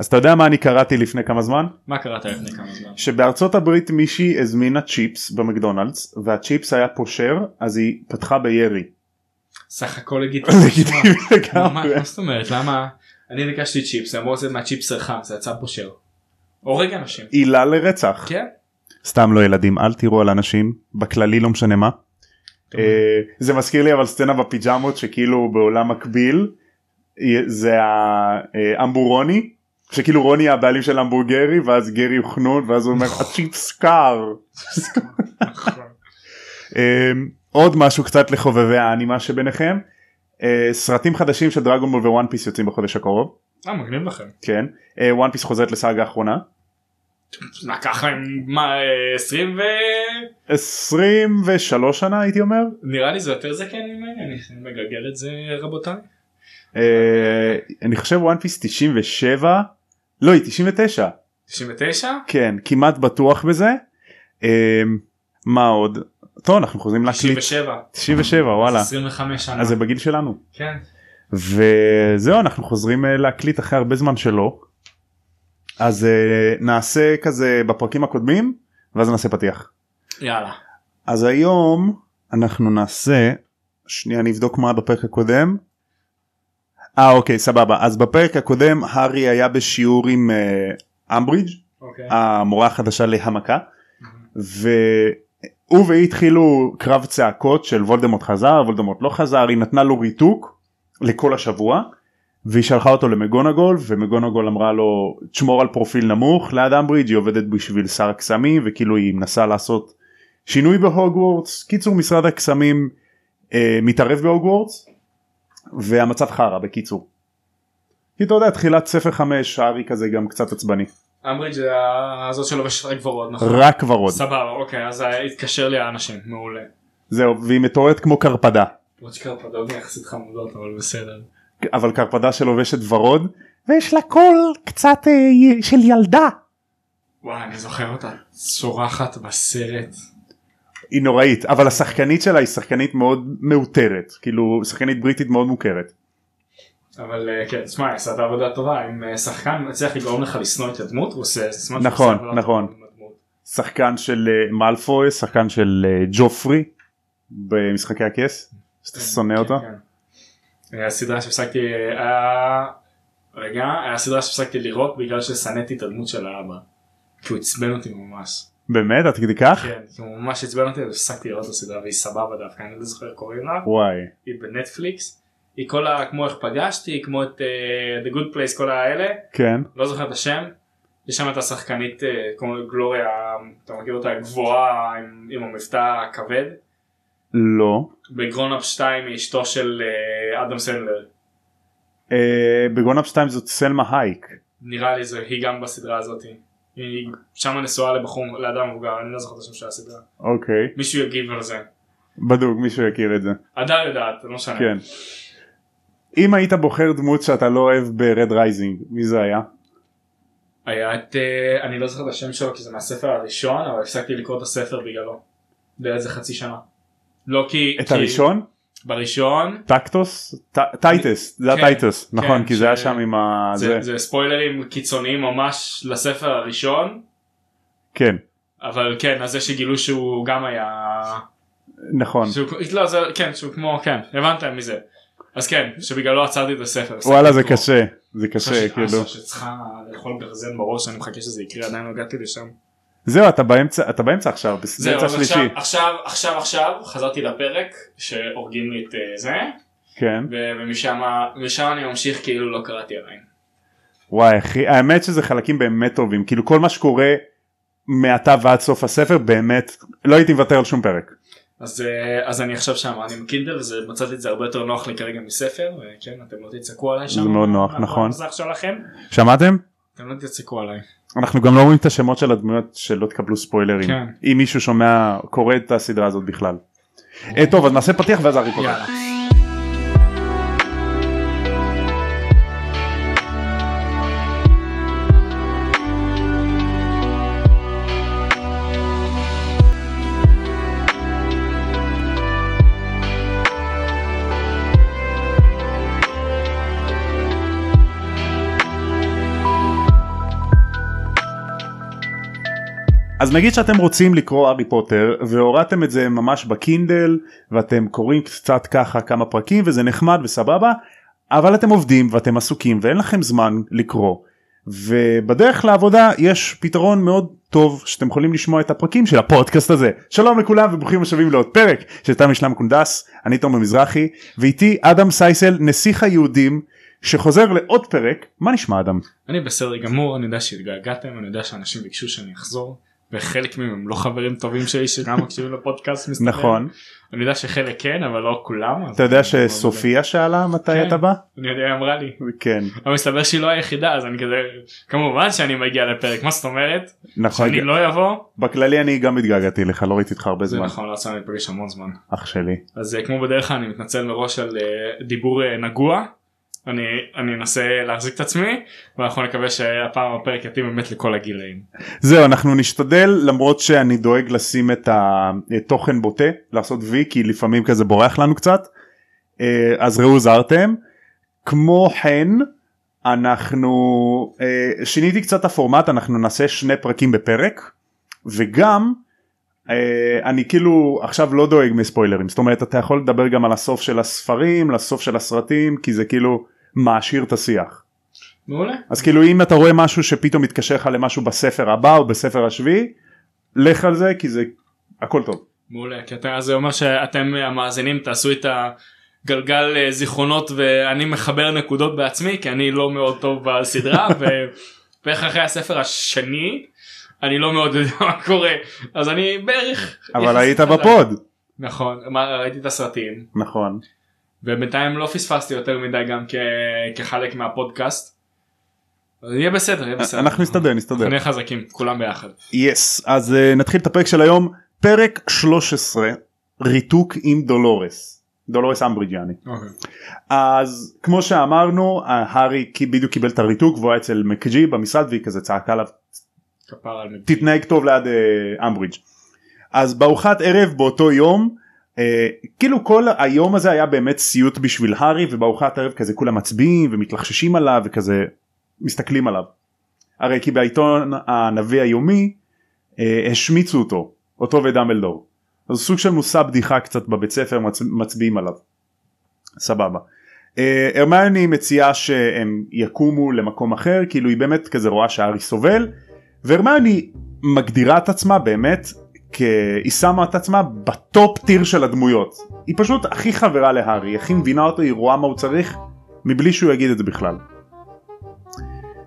אז אתה יודע מה אני קראתי לפני כמה זמן? מה קראת לפני כמה זמן? שבארצות הברית מישהי הזמינה צ'יפס במקדונלדס והצ'יפס היה פושר אז היא פתחה בירי. סך הכל לגיטימי. לגיטימי מה לגמרי. מה זאת אומרת למה אני ביקשתי צ'יפס אמרו זה מהצ'יפס שלך זה יצא פושר. הורג אנשים. עילה לרצח. כן. סתם לא ילדים אל תראו על אנשים בכללי לא משנה מה. אה, זה מזכיר לי אבל סצנה בפיג'מות שכאילו בעולם מקביל אה, זה האמבורוני שכאילו רוני הבעלים של המבורגרי ואז גרי הוא חנון ואז הוא אומר הצ'יפס קר. נכון. אה, עוד משהו קצת לחובבי האנימה שביניכם אה, סרטים חדשים של דרגון בול ווואן פיס יוצאים בחודש הקרוב אה מגניב לכם. כן וואן פיס חוזרת לסאגה האחרונה לקח להם מה אה, 20 ו... 23 שנה הייתי אומר נראה לי זה יותר זקן ממני אני מגלגל את זה רבותיי. אה, אני חושב וואן פיס 97 לא היא 99 99? כן כמעט בטוח בזה אה, מה עוד טוב אנחנו חוזרים להקליט 97. 97 וואלה 25 שנה. אז זה בגיל שלנו כן. וזהו אנחנו חוזרים אה, להקליט אחרי הרבה זמן שלא אז אה, נעשה כזה בפרקים הקודמים ואז נעשה פתיח יאללה. אז היום אנחנו נעשה שנייה נבדוק מה בפרק הקודם. אה אוקיי סבבה. אז בפרק הקודם הארי היה בשיעור עם אה, אמברידג' אוקיי. המורה החדשה להמכה והוא והיא התחילו קרב צעקות של וולדמורט חזר וולדמורט לא חזר היא נתנה לו ריתוק לכל השבוע והיא שלחה אותו למגונגול ומגונגול אמרה לו תשמור על פרופיל נמוך. ליד אמברידג' היא עובדת בשביל שר הקסמים וכאילו היא מנסה לעשות שינוי בהוגוורטס. קיצור משרד הקסמים אה, מתערב בהוגוורטס והמצב חרא בקיצור. כי אתה יודע תחילת ספר 5 הארי כזה גם קצת עצבני אמברידג' זה הזאת שלובשת רק ורוד נכון? רק ורוד סבבה אוקיי אז התקשר לי האנשים מעולה. זהו והיא מתעוררת כמו קרפדה למרות שקרפדות יחסית חמודות אבל בסדר. אבל קרפדה שלובשת ורוד ויש לה קול קצת אה, של ילדה וואי אני זוכר אותה צורחת בסרט. היא נוראית אבל השחקנית שלה היא שחקנית מאוד מאותרת כאילו שחקנית בריטית מאוד מוכרת. אבל אה, כן תשמע היא עשתה עבודה טובה אם אה, שחקן מצליח לגרום לך לשנוא את הדמות הוא עושה סימן נכון, נכון. שחקן של אה, מאלפוי שחקן של אה, ג'ופרי במשחקי הכס שאתה שונא כן, אותו. כן. היה סדרה שהפסקתי היה רגע היה סדרה שהפסקתי לראות בגלל ששנאתי את הדמות של האבא. כי הוא עצבן אותי ממש. באמת עד כדי כך? כן הוא ממש עצבן אותי והפסקתי לראות את הסדרה והיא סבבה דווקא אני לא זוכר איך קוראים לה. וואי היא בנטפליקס. היא כל ה... כמו איך פגשתי כמו את אה, The Good Place כל האלה כן לא זוכר את השם. יש שם את השחקנית אה, כמו גלוריה אתה מכיר אותה גבוהה עם, עם המבטא הכבד. לא. ב Grown Ups 2 היא אשתו של אה, אדם סנדלר. אה, ב Grown Ups 2 זאת סלמה הייק. נראה לי זה היא גם בסדרה הזאת. היא שם נשואה לבחור לאדם מבוגר אני לא זוכר את השם של הסדרה. אוקיי מישהו יגיב על זה. בדוק מישהו יכיר את זה. הדר יודעת לא משנה. כן. אם היית בוחר דמות שאתה לא אוהב ב Red Rising מי זה היה? היה את אה, אני לא זוכר את השם שלו כי זה מהספר הראשון אבל הפסקתי לקרוא את הספר בגללו. באיזה חצי שנה. לא כי את כי- הראשון? בראשון טקטוס? טייטוס זה כן, הטייטוס נכון כן, כי זה היה שם עם ה... זה, ספוילרים קיצוניים ממש לספר הראשון כן אבל כן אז זה שגילו שהוא גם היה נכון לא זה כן שהוא כמו כן הבנתם מזה אז כן שבגללו עצרתי את הספר. וואלה זה. קשה זה קשה כאילו "אה, שצריכה לאכול גרזן בראש אני מחכה שזה יקרה עדיין לא הגעתי לשם. זהו אתה באמצע אתה באמצע עכשיו באמצע שלישי עכשיו עכשיו עכשיו חזרתי לפרק שהורגים לי את אה, זה כן ומשם משם אני ממשיך כאילו לא קראתי עדיין. וואי אחי האמת שזה חלקים באמת טובים כאילו כל מה שקורה מעתה ועד סוף הספר באמת לא הייתי מוותר על שום פרק. אז אה, אז אני עכשיו שם אני וזה מצאתי את זה הרבה יותר נוח לי כרגע מספר וכן אתם לא תצעקו עליי שם. זה מאוד נוח, נכון. שלכם שמעתם? אתם לא תצעקו עליי. אנחנו גם לא רואים את השמות של הדמויות שלא תקבלו ספוילרים כן. אם מישהו שומע קורא את הסדרה הזאת בכלל. אה, טוב אז נעשה פתיח ואז אריק יאללה. אז נגיד שאתם רוצים לקרוא הארי פוטר והורדתם את זה ממש בקינדל ואתם קוראים קצת ככה כמה פרקים וזה נחמד וסבבה אבל אתם עובדים ואתם עסוקים ואין לכם זמן לקרוא. ובדרך לעבודה יש פתרון מאוד טוב שאתם יכולים לשמוע את הפרקים של הפודקאסט הזה. שלום לכולם וברוכים השבים לעוד פרק של תם משלם קונדס אני תומר מזרחי ואיתי אדם סייסל נסיך היהודים שחוזר לעוד פרק. מה נשמע אדם? אני בסדר גמור אני יודע שהתגעגעתם אני יודע שאנשים ביקשו שאני אחזור וחלק מהם הם לא חברים טובים שלי שגם מקשיבים לפודקאסט מסתבר. נכון אני יודע שחלק כן אבל לא כולם. אתה יודע לא שסופיה שאלה מתי כן. אתה בא? אני יודע היא אמרה לי. כן אבל מסתבר שהיא לא היחידה אז אני כזה כמובן שאני מגיע לפרק מה זאת אומרת נכון שאני לא אבוא בכללי אני גם התגעגעתי לך לא ראיתי אותך הרבה זה זמן נכון לא יצא לי להיפגש המון זמן אח שלי אז אה, כמו בדרך כלל אני מתנצל מראש על אה, דיבור אה, נגוע אני אני אנסה להחזיק את עצמי ואנחנו נקווה שהפעם הפרק יתאים באמת לכל הגילאים. זהו אנחנו נשתדל למרות שאני דואג לשים את התוכן בוטה לעשות וי כי לפעמים כזה בורח לנו קצת. אה, אז ראו זרתם כמו כן אנחנו אה, שיניתי קצת הפורמט אנחנו נעשה שני פרקים בפרק וגם אה, אני כאילו עכשיו לא דואג מספוילרים. זאת אומרת אתה יכול לדבר גם על הסוף של הספרים לסוף של הסרטים כי זה כאילו מעשיר את השיח. מעולה. אז כאילו אם אתה רואה משהו שפתאום מתקשר לך למשהו בספר הבא או בספר השביעי לך על זה כי זה הכל טוב. מעולה כי אתה זה אומר שאתם המאזינים תעשו את הגלגל אה, זיכרונות ואני מחבר נקודות בעצמי כי אני לא מאוד טוב בסדרה ובערך אחרי הספר השני אני לא מאוד יודע מה קורה אז אני בערך אבל היית. בפוד. נכון ראיתי את הסרטים נכון. ובינתיים לא פספסתי יותר מדי גם כ- כחלק מהפודקאסט. יהיה בסדר יהיה בסדר אנחנו נסתדר נסתדר. נהיה חזקים כולם ביחד. yes אז אה, נתחיל את הפרק של היום פרק 13 ריתוק עם דולורס. דולורס אמברידג'אני. אז כמו שאמרנו הארי כי בדיוק קיבל את הריתוק והוא היה אצל מקג'י במשרד והיא כזה צעקה עליו. תתנהג טוב ליד אה, אמברידג'. אז בארוחת ערב באותו יום אה, כאילו כל היום הזה היה באמת סיוט בשביל הארי ובארוחת ערב כזה כולם מצביעים ומתלחששים עליו וכזה מסתכלים עליו. הרי כי בעיתון הנביא היומי אה, השמיצו אותו אותו ודמבלדור. אז סוג של מושא בדיחה קצת בבית ספר מצ... מצביעים עליו. סבבה. אה, הרמיוני מציעה שהם יקומו למקום אחר כאילו היא באמת כזה רואה שהארי סובל והרמיוני מגדירה את עצמה באמת כ... היא שמה את עצמה בטופ טיר של הדמויות היא פשוט הכי חברה להארי הכי מבינה אותו היא רואה מה הוא צריך מבלי שהוא יגיד את זה בכלל.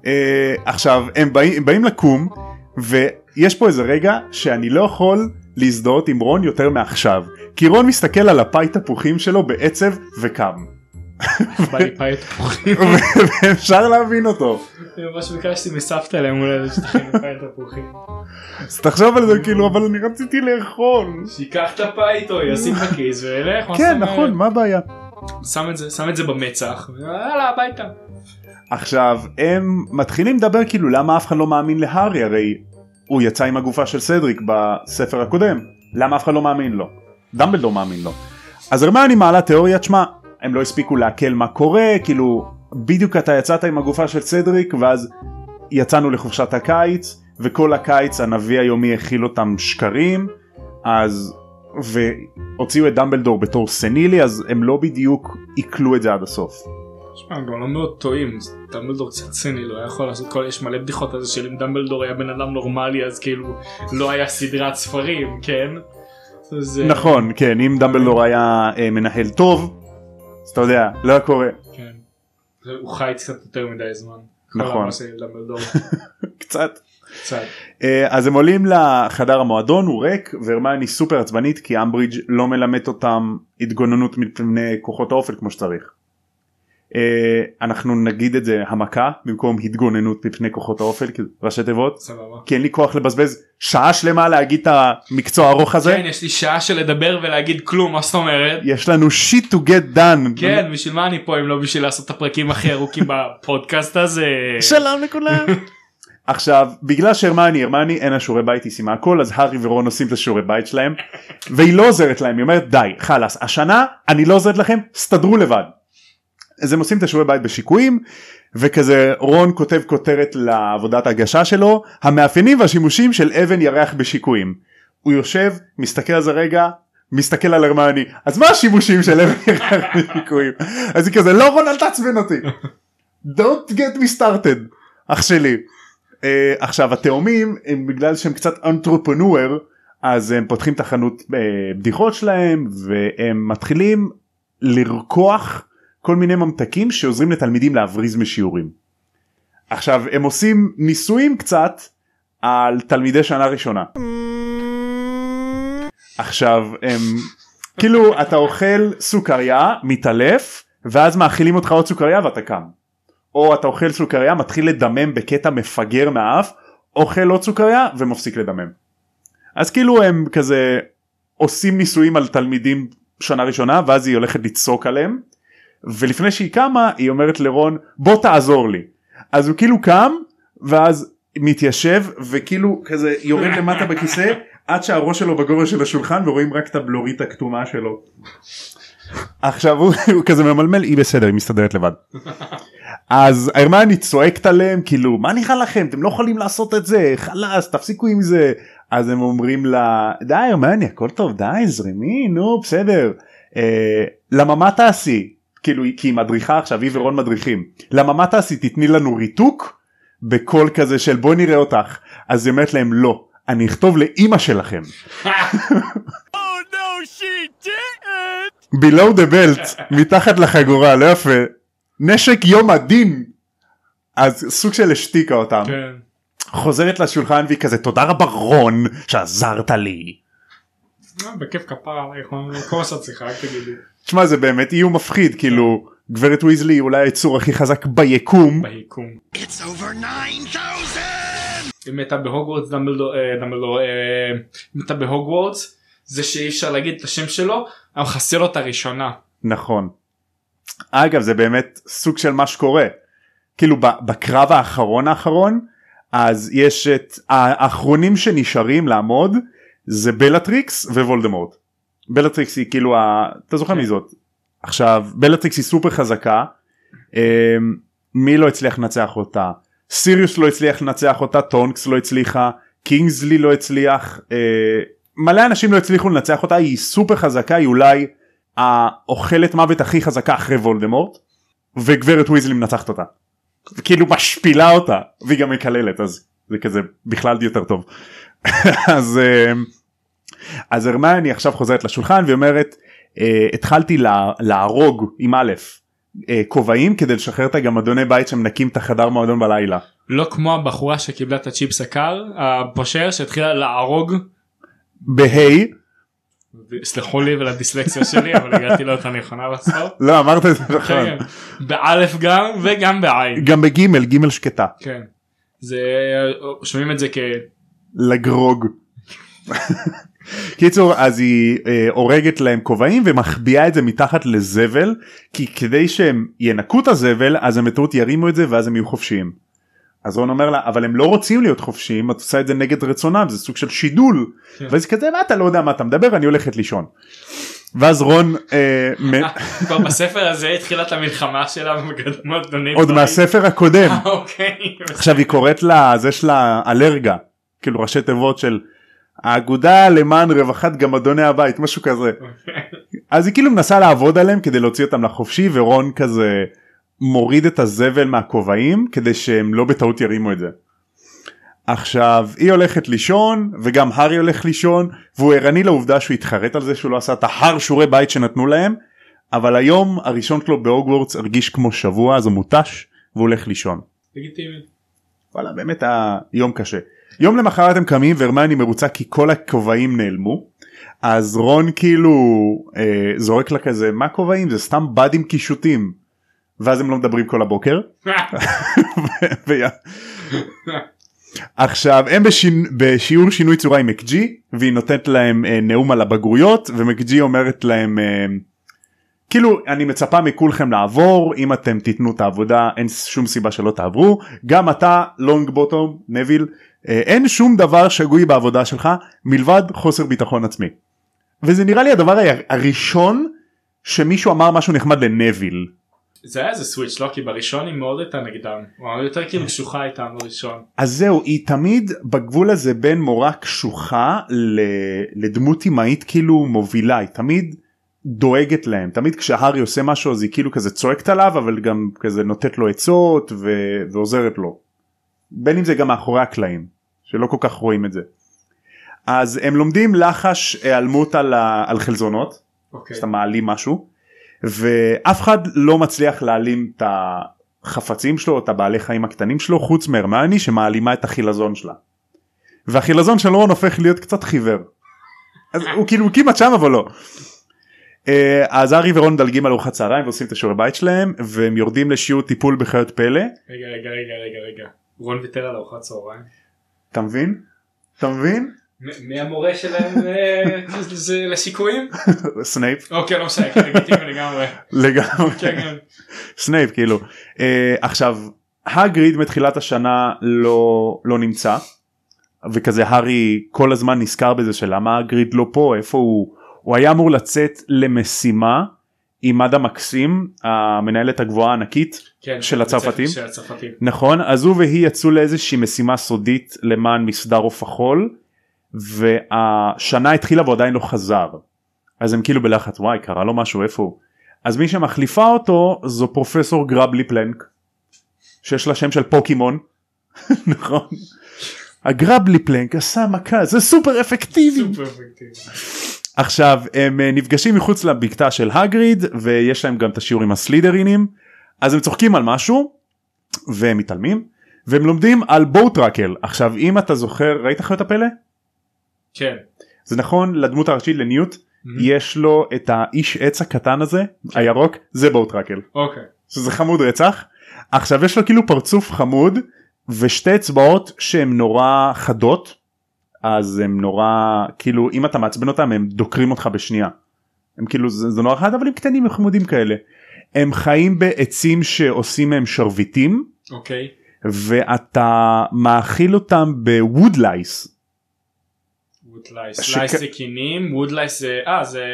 אה, עכשיו הם באים, הם באים לקום ויש פה איזה רגע שאני לא יכול להזדהות עם רון יותר מעכשיו כי רון מסתכל על הפאי תפוחים שלו בעצב וקם ואפשר להבין אותו. ממש ביקשתי מסבתא להם אולי שתכין פאי תפוחים. אז תחשוב על זה כאילו אבל אני רציתי לאכול. שיקח את הפאי איתו ישים בכיס וילך. מה זאת כן? נכון מה הבעיה? שם את זה שם את זה במצח. ויאללה הביתה. עכשיו הם מתחילים לדבר כאילו למה אף אחד לא מאמין להארי? הרי הוא יצא עם הגופה של סדריק בספר הקודם. למה אף אחד לא מאמין לו? דמבלדור מאמין לו. אז הרמני מעלה תיאוריה? תשמע הם לא הספיקו לעכל מה קורה כאילו בדיוק אתה יצאת עם הגופה של סדריק ואז יצאנו לחופשת הקיץ וכל הקיץ הנביא היומי הכיל אותם שקרים אז והוציאו את דמבלדור בתור סנילי אז הם לא בדיוק עיכלו את זה עד הסוף. שמע, הם גם לא מאוד טועים דמבלדור קצת ציני לא היה יכול לעשות כל יש מלא בדיחות על זה של אם דמבלדור היה בן אדם נורמלי אז כאילו לא היה סדרת ספרים כן. אז, אה, נכון כן אם דמבלדור היה אה, מנהל טוב אז אתה יודע לא היה קורה כן. הוא חי קצת יותר מדי זמן. נכון. קצת קצת. אה, אז הם עולים לחדר המועדון הוא ריק והרמני סופר עצבנית כי אמברידג' לא מלמד אותם התגוננות מפני כוחות האופל כמו שצריך. אה, אנחנו נגיד את זה המכה במקום התגוננות מפני כוחות האופל ראשי תיבות סבבה. כי אין לי כוח לבזבז שעה שלמה להגיד את המקצוע הארוך הזה כן יש לי שעה של לדבר ולהגיד כלום מה זאת אומרת. יש לנו shit to get done כן בשביל מה אני פה אם לא בשביל לעשות את הפרקים הכי ארוכים בפודקאסט הזה. שלום לכולם. עכשיו בגלל שהרמני הרמני אין לה שיעורי בית היא סיימה הכל אז הארי ורון עושים את השיעורי בית שלהם והיא לא עוזרת להם היא אומרת די חלאס השנה אני לא עוזרת לכם סתדרו לבד. אז הם עושים את השיעורי בית בשיקויים וכזה רון כותב כותרת לעבודת הגשה שלו המאפיינים והשימושים של אבן ירח בשיקויים. הוא יושב מסתכל על זה רגע מסתכל על הרמני אז מה השימושים של אבן ירח בשיקויים אז היא כזה לא רון אל תעצבן אותי don't get me started אח שלי. Uh, עכשיו התאומים הם בגלל שהם קצת אנתרופנואר אז הם פותחים את החנות uh, בדיחות שלהם והם מתחילים לרקוח כל מיני ממתקים שעוזרים לתלמידים להבריז משיעורים. עכשיו הם עושים ניסויים קצת על תלמידי שנה ראשונה. עכשיו הם כאילו אתה אוכל סוכריה מתעלף ואז מאכילים אותך עוד סוכריה ואתה קם. או אתה אוכל סוכריה מתחיל לדמם בקטע מפגר מהאף אוכל עוד סוכריה ומפסיק לדמם. אז כאילו הם כזה עושים ניסויים על תלמידים שנה ראשונה ואז היא הולכת לצעוק עליהם ולפני שהיא קמה היא אומרת לרון בוא תעזור לי. אז הוא כאילו קם ואז מתיישב וכאילו כזה יורד למטה בכיסא עד שהראש שלו בגובה של השולחן ורואים רק את הבלורית הכתומה שלו. עכשיו הוא, הוא כזה ממלמל היא בסדר היא מסתדרת לבד. אז הרמני צועקת עליהם כאילו מה נראה לכם? אתם לא יכולים לעשות את זה חלאס תפסיקו עם זה. אז הם אומרים לה די הרמני הכל טוב די זרמי נו בסדר. אה, למה מה תעשי כאילו כי היא מדריכה עכשיו היא ורון מדריכים למה מה תעשי תתני לנו ריתוק בקול כזה של בוא נראה אותך אז היא אומרת להם לא אני אכתוב לאימא שלכם. below the belt מתחת לחגורה לא יפה נשק יום הדין אז סוג של השתיקה אותם כן. חוזרת לשולחן והיא כזה תודה רבה רון שעזרת לי. בכיף כפרה עלייך כל מה שאת צריכה רק תגידי. תשמע זה באמת איום מפחיד כאילו גברת ויזלי אולי היצור הכי חזק ביקום ביקום. אם הייתה בהוגוורטס דמבלדור אה, דמבלדור, אה, אם הייתה בהוגוורטס זה שאי אפשר להגיד את השם שלו אבל חסר לו את הראשונה. נכון. אגב זה באמת סוג של מה שקורה כאילו ב- בקרב האחרון האחרון אז יש את האחרונים שנשארים לעמוד זה בלטריקס ווולדמורט. בלטריקס היא כאילו ה... אתה זוכר מי זאת עכשיו בלטריקס היא סופר חזקה אמ, מי לא הצליח לנצח אותה סיריוס לא הצליח לנצח אותה טונקס לא הצליחה קינגסלי לא הצליח אה, מלא אנשים לא הצליחו לנצח אותה היא סופר חזקה היא אולי האוכלת מוות הכי חזקה אחרי וולדמורט וגברת ויזלי מנצחת אותה. כאילו משפילה אותה והיא גם מקללת אז זה כזה בכלל יותר טוב. אז אה, אז הרמני עכשיו חוזרת לשולחן ואומרת אה, התחלתי לה, להרוג עם א' אה, כובעים כדי לשחרר את הגמדוני בית שמנקים את החדר מועדון בלילה. לא כמו הבחורה שקיבלה את הצ'יפס הקר הפושר שהתחילה להרוג בהיי סלחו לי ולדיסלקציה שלי אבל הגעתי לאותה נכונה בסוף. לא אמרת את זה נכון כן, באלף גם וגם בעין. גם בגימל גימל שקטה כן. זה שומעים את זה כ... לגרוג. קיצור אז היא אה, הורגת להם כובעים ומחביאה את זה מתחת לזבל כי כדי שהם ינקו את הזבל אז הם בטעות ירימו את זה ואז הם יהיו חופשיים. אז רון אומר לה אבל הם לא רוצים להיות חופשיים את עושה את זה נגד רצונם זה סוג של שידול. כן. ואז היא כזה מה אתה לא יודע מה אתה מדבר אני הולכת לישון. ואז רון אה, כבר בספר הזה התחילה את המלחמה שלה במקדמות. עוד מהספר הקודם אוקיי. עכשיו היא קוראת לה זה שלה אלרגה כאילו ראשי תיבות של האגודה למען רווחת גמדוני הבית משהו כזה אז היא כאילו מנסה לעבוד עליהם כדי להוציא אותם לחופשי ורון כזה מוריד את הזבל מהכובעים כדי שהם לא בטעות ירימו את זה. עכשיו היא הולכת לישון וגם הארי הולך לישון והוא ערני לעובדה שהוא התחרט על זה שהוא לא עשה את ההר שיעורי בית שנתנו להם אבל היום הראשון שלו בהוגוורטס הרגיש כמו שבוע אז הוא מותש והוא הולך לישון. לגיטימי. וואלה באמת היה יום קשה. יום למחרת הם קמים והרמני מרוצה כי כל הכובעים נעלמו. אז רון כאילו אה, זורק לה כזה מה כובעים זה סתם באדים קישוטים. ואז הם לא מדברים כל הבוקר. עכשיו הם בשינ... בשיעור שינוי צורה עם מקג'י והיא נותנת להם אה, נאום על הבגרויות ומקג'י אומרת להם אה, כאילו אני מצפה מכולכם לעבור אם אתם תיתנו את העבודה אין שום סיבה שלא תעברו גם אתה לונג בוטום נביל אין שום דבר שגוי בעבודה שלך מלבד חוסר ביטחון עצמי. וזה נראה לי הדבר הראשון שמישהו אמר משהו נחמד לנביל. זה היה איזה סוויץ' לא כי בראשון היא מאוד הייתה נגדם הוא יותר כאילו קשוחה איתם בראשון. אז זהו היא תמיד בגבול הזה בין מורה קשוחה לדמות אמהית כאילו מובילה היא תמיד דואגת להם תמיד כשהארי עושה משהו אז היא כאילו כזה צועקת עליו אבל גם כזה נותנת לו עצות ו- ועוזרת לו. בין אם זה גם מאחורי הקלעים שלא כל כך רואים את זה. אז הם לומדים לחש היעלמות על, ה- על חלזונות אוקיי. שאתה מעלים משהו ואף אחד לא מצליח להעלים את החפצים שלו את הבעלי חיים הקטנים שלו חוץ מהרמני שמעלימה את החילזון שלה. והחילזון של רון הופך להיות קצת חיוור. אז הוא כאילו כמעט שם אבל לא. אה, אז ארי ורון מדלגים על ארוחת צהריים ועושים את השיעורי בית שלהם והם יורדים לשיעור טיפול בחיות פלא. רגע רגע רגע רגע רגע. רון ויתר על ארוחת צהריים. אתה מבין? אתה מבין? מי המורה שלהם אה, זה לשיקויים? סנייפ אוקיי לא משנה, לגמרי. לגמרי. כן כן. סנייפ כאילו אה, עכשיו הגריד מתחילת השנה לא לא נמצא וכזה הארי כל הזמן נזכר בזה שלמה הגריד לא פה איפה הוא הוא היה אמור לצאת למשימה עם מדה מקסים המנהלת הגבוהה הענקית כן, של הצרפתים? של הצרפתים. נכון אז הוא והיא יצאו לאיזושהי משימה סודית למען מסדר עוף החול והשנה התחילה והוא עדיין לא חזר אז הם כאילו בלחץ וואי קרה לו משהו איפה הוא אז מי שמחליפה אותו זו פרופסור גרבלי פלנק שיש לה שם של פוקימון נכון הגרבלי פלנק עשה מכה זה סופר אפקטיבי סופר אפקטיבי. עכשיו הם אה, נפגשים מחוץ לבקתה של הגריד ויש להם גם את השיעור עם הסלידרינים אז הם צוחקים על משהו והם מתעלמים והם לומדים על bowtruckle עכשיו אם אתה זוכר ראית חיות הפלא? כן. זה נכון לדמות הראשית לניוט יש לו את האיש עץ הקטן הזה הירוק זה bowtruckle אוקיי. שזה חמוד רצח עכשיו יש לו כאילו פרצוף חמוד ושתי אצבעות שהן נורא חדות אז הם נורא כאילו אם אתה מעצבן אותם הם דוקרים אותך בשנייה. הם כאילו זה, זה נורא חד אבל הם קטנים וחמודים כאלה. הם חיים בעצים שעושים מהם שרביטים אוקיי. ואתה מאכיל אותם ב woodlice woodlice. שכ- lice זה כינים, woodlice זה... אה זה...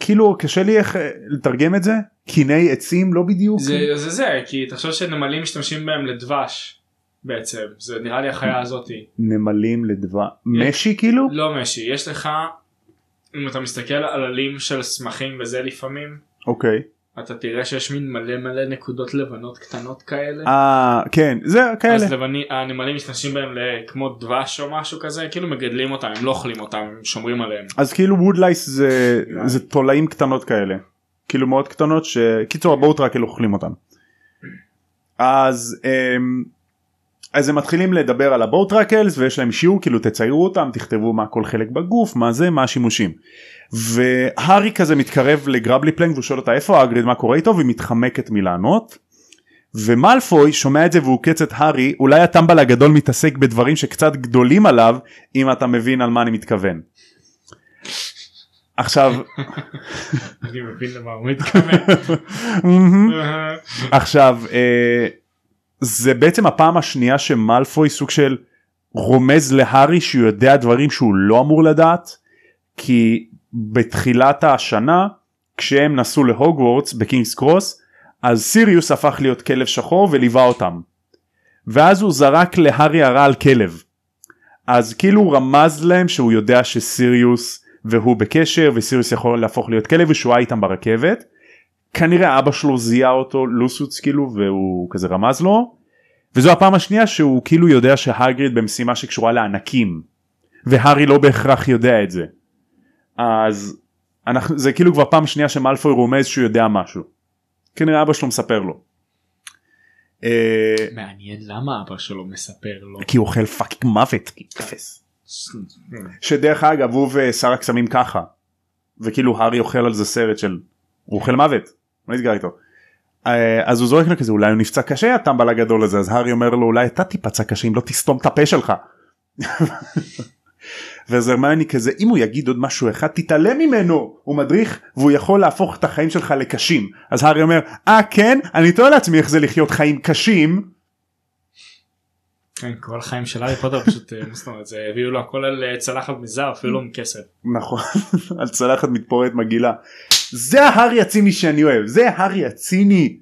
כאילו קשה לי איך אה, לתרגם את זה כיני עצים לא בדיוק זה זה זה כי תחשוב שנמלים משתמשים בהם לדבש בעצם. זה נראה לי החיה הזאתי. נמלים לדבר משי כאילו? לא משי יש לך אם אתה מסתכל על עלים של צמחים וזה לפעמים אוקיי. אתה תראה שיש מין מלא מלא נקודות לבנות קטנות כאלה. אה כן זה כאלה. אז לבני, הנמלים משתמשים בהם כמו דבש או משהו כזה כאילו מגדלים אותם הם לא אוכלים אותם הם שומרים עליהם. אז כאילו woodlice זה זה תולעים קטנות כאלה. כאילו מאוד קטנות שקיצור ה bowtruckle אוכלים אותם. אז אמ, אז הם מתחילים לדבר על ה bowtruckles ויש להם שיעור כאילו תציירו אותם תכתבו מה כל חלק בגוף מה זה מה השימושים. והארי כזה מתקרב לגרבלי פלנק והוא שואל אותה איפה האגריד מה קורה איתו והיא מתחמקת מלענות. ומלפוי שומע את זה והוא עוקץ את הארי אולי הטמבל הגדול מתעסק בדברים שקצת גדולים עליו אם אתה מבין על מה אני מתכוון. עכשיו אני מבין למה הוא מתכוון. עכשיו אה, זה בעצם הפעם השנייה שמלפוי סוג של רומז להארי שהוא יודע דברים שהוא לא אמור לדעת כי בתחילת השנה כשהם נסעו להוגוורטס בקינגס קרוס אז סיריוס הפך להיות כלב שחור וליווה אותם. ואז הוא זרק להארי הרע על כלב. אז כאילו הוא רמז להם שהוא יודע שסיריוס והוא בקשר וסיריוס יכול להפוך להיות כלב ושהוא היה איתם ברכבת כנראה אבא שלו זיהה אותו לוציוס כאילו והוא כזה רמז לו. וזו הפעם השנייה שהוא כאילו יודע שהאגריד במשימה שקשורה לענקים והארי לא בהכרח יודע את זה. אז אנחנו זה כאילו כבר פעם שנייה שמאלפוי רומז שהוא יודע משהו. כנראה אבא שלו מספר לו. אה, מעניין למה אבא שלו מספר לו. כי הוא אוכל fucking מוות. אפס. שדרך אגב הוא ושר הקסמים ככה. וכאילו הארי אוכל על זה סרט של הוא אוכל מוות מה נסגר איתו. אה, אז הוא זורק לו כזה אולי הוא נפצע קשה הטמבל הגדול הזה אז הארי אומר לו אולי אתה תיפצע קשה אם לא תסתום את הפה שלך. ואז הרמיוני כזה אם הוא יגיד עוד משהו אחד תתעלם ממנו הוא מדריך והוא יכול להפוך את החיים שלך לקשים אז הארי אומר אה כן אני תוהה לעצמי איך זה לחיות חיים קשים כן, כל החיים של הארי פוטר פשוט אה, זה הביאו לו הכל על אה, צלחת מזהב אפילו לא מכסף. נכון על צלחת מתפוררת מגעילה זה ההארי הציני שאני אוהב זה הארי הציני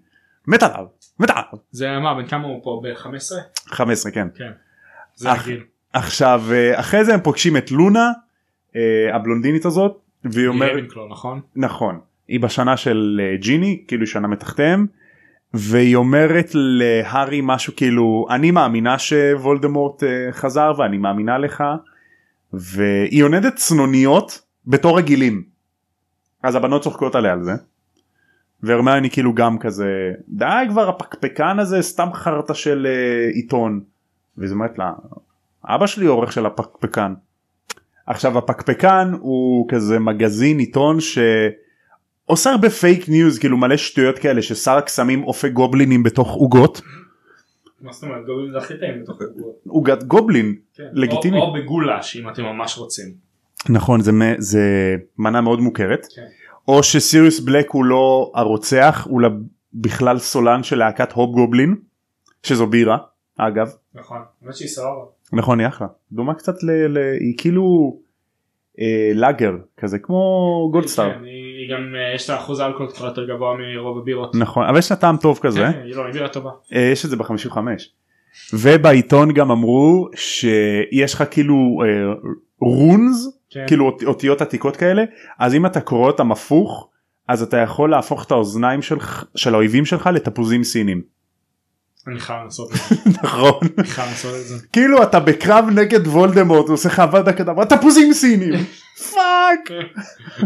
מת עליו מת עליו זה מה בן כמה הוא פה ב-15? 15 כן כן. זה אח- הגיל. עכשיו אה, אחרי זה הם פוגשים את לונה אה, הבלונדינית הזאת והיא אומרת נכון? נכון היא בשנה של אה, ג'יני כאילו שנה מתחתיהם והיא אומרת להארי משהו כאילו אני מאמינה שוולדמורט חזר ואני מאמינה לך והיא עונדת צנוניות בתור עגילים אז הבנות צוחקות עליה על זה. והרמני כאילו גם כזה די כבר הפקפקן הזה סתם חרטא של אה, עיתון. וזה אומרת לה אבא שלי עורך של הפקפקן. עכשיו הפקפקן הוא כזה מגזין עיתון שעושה הרבה פייק ניוז כאילו מלא שטויות כאלה ששר הקסמים אופה גובלינים בתוך עוגות מה זאת אומרת? גובים זה הכי טעים בתוך הגבול. עוגת גובלין כן. לגיטימי. או או בגולש אם אתם ממש רוצים. נכון זה, זה מנה מאוד מוכרת כן. או שסיריוס בלק הוא לא הרוצח הוא בכלל סולן של להקת הופ גובלין שזו בירה אגב נכון. האמת שהיא סבבה. נכון היא אחלה דומה קצת ל... ל... היא כאילו אה, לאגר כזה כמו גולדסטאר כן, היא היא גם אה, יש לה אחוז אלכוהול קצת יותר גבוה מרוב הבירות. נכון אבל יש לה טעם טוב כזה. כן, היא לא, היא בירה טובה. אה, יש את זה ב-55 ובעיתון גם אמרו שיש לך כאילו runes כן. כאילו אות- אותיות עתיקות כאלה אז אם אתה קורא אותם הפוך אז אתה יכול להפוך את האוזניים שלך של האויבים שלך לתפוזים סינים אני חייב לעשות את זה. נכון אני חייב לעשות את זה. כאילו אתה בקרב נגד וולדמורט עושה לך עבודה כדבר תפוזים סינים fuck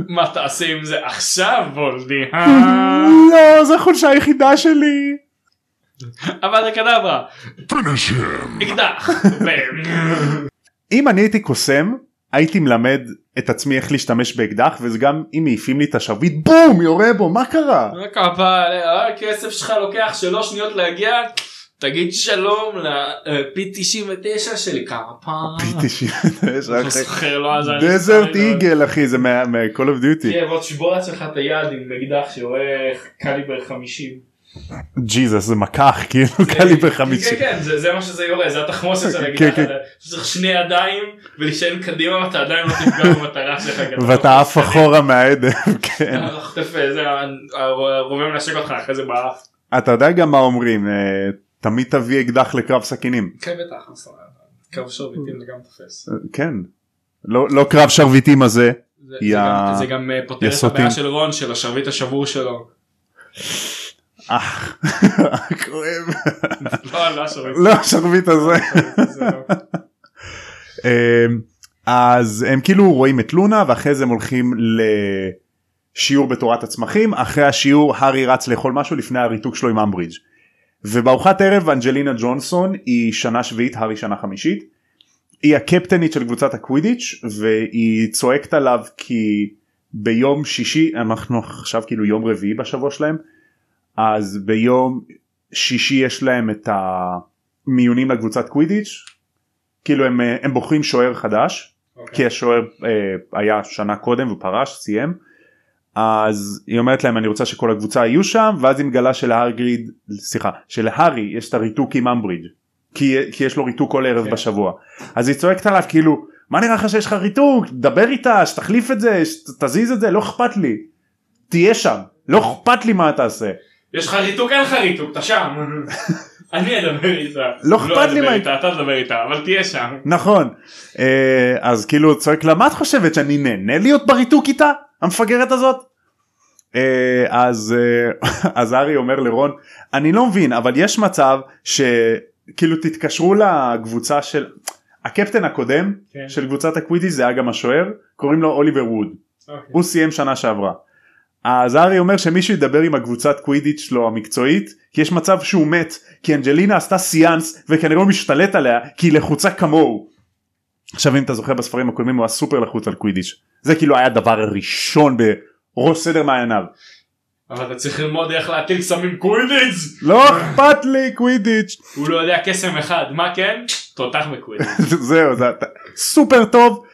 מה תעשה עם זה עכשיו וולדי? אה? לא זה החולשה היחידה שלי אבל זה קדברה. אקדח. אם אני הייתי קוסם הייתי מלמד את עצמי איך להשתמש באקדח וזה גם אם מעיפים לי את השרביט בום יורה בו מה קרה כפה הכסף שלך לוקח שלוש שניות להגיע תגיד שלום לפי 99 שלי כפה. פי 99 אני זוכר לו אז אני דזרט איגל אחי זה מה-call of duty כן, בוא תשבור לעצמך את היד עם אקדח שיורה קליבר 50. ג'יזוס זה מקח כאילו קליבר 50 כן כן זה מה שזה יורה זה התחמושת של כן, האקדח כן. צריך שני ידיים ולהישען קדימה ואתה עדיין לא תפגע במטרה שלך. ואתה עף אחורה מהעדף כן חוטף זה הרובה מנשק אותך אחרי זה באף. אתה יודע גם מה אומרים אה, תמיד תביא אקדח לקרב סכינים כן בטח. קו שרביטים זה גם תופס. אה, כן לא לא קרב שרביטים הזה זה- גם- אה, פותר את. הבעיה של רון של השרביט השבור שלו. אה כואב לא לא השרביט. לא השרביט הזה. זה לא. אמ, אז הם כאילו רואים את לונה ואחרי זה הם הולכים לשיעור בתורת הצמחים. אחרי השיעור הארי רץ לאכול משהו לפני הריתוק שלו עם אמברידג' ובארוחת ערב אנג'לינה ג'ונסון היא שנה שביעית הארי שנה חמישית. היא הקפטנית של קבוצת הקווידיץ' והיא צועקת עליו כי ביום שישי אנחנו עכשיו כאילו יום רביעי בשבוע שלהם אז ביום שישי יש להם את המיונים לקבוצת קווידיץ' כאילו הם, אה, הם בוחרים שוער חדש אוקיי. כי השוער אה, היה שנה קודם ופרש סיים. אז היא אומרת להם אני רוצה שכל הקבוצה יהיו שם ואז היא מגלה שלהרגריד סליחה שלהארי יש את הריתוק עם אמברידג' כי, כי יש לו ריתוק כל ערב כן. בשבוע. אז היא צועקת עליו כאילו מה נראה לך שיש לך ריתוק? דבר איתה שתחליף את זה שתזיז את זה לא אכפת לי. תהיה שם לא אכפת לי מה תעשה יש לך ריתוק אין לך ריתוק אתה שם. אני אדבר איתה. לא אכפת לי ידבר מה- אתה תדבר איתה אבל תהיה שם. נכון אה, אז כאילו צועק לה מה את חושבת שאני נהנה להיות בריתוק איתה המפגרת הזאת. אה, אז אה, אז ארי אומר לרון אני לא מבין אבל יש מצב שכאילו תתקשרו לקבוצה של הקפטן הקודם כן. של קבוצת הקווידיס זה היה גם השוער קוראים לו אוליבר ווד אוקיי. הוא סיים שנה שעברה. אז ארי אומר שמישהו ידבר עם הקבוצת קווידיץ' שלו המקצועית כי יש מצב שהוא מת כי אנג'לינה עשתה סיאנס וכנראה הוא משתלט עליה כי היא לחוצה כמוהו. עכשיו אם אתה זוכר בספרים הקודמים הוא היה סופר לחוץ על קווידיץ' זה כאילו היה הדבר הראשון בראש סדר מעייניו. אבל אתה צריך ללמוד איך להטיל קסמים קווידיץ'. לא אכפת לי קווידיץ' הוא לא יודע קסם אחד מה כן? תותח בקווידיץ'. זהו זה סופר טוב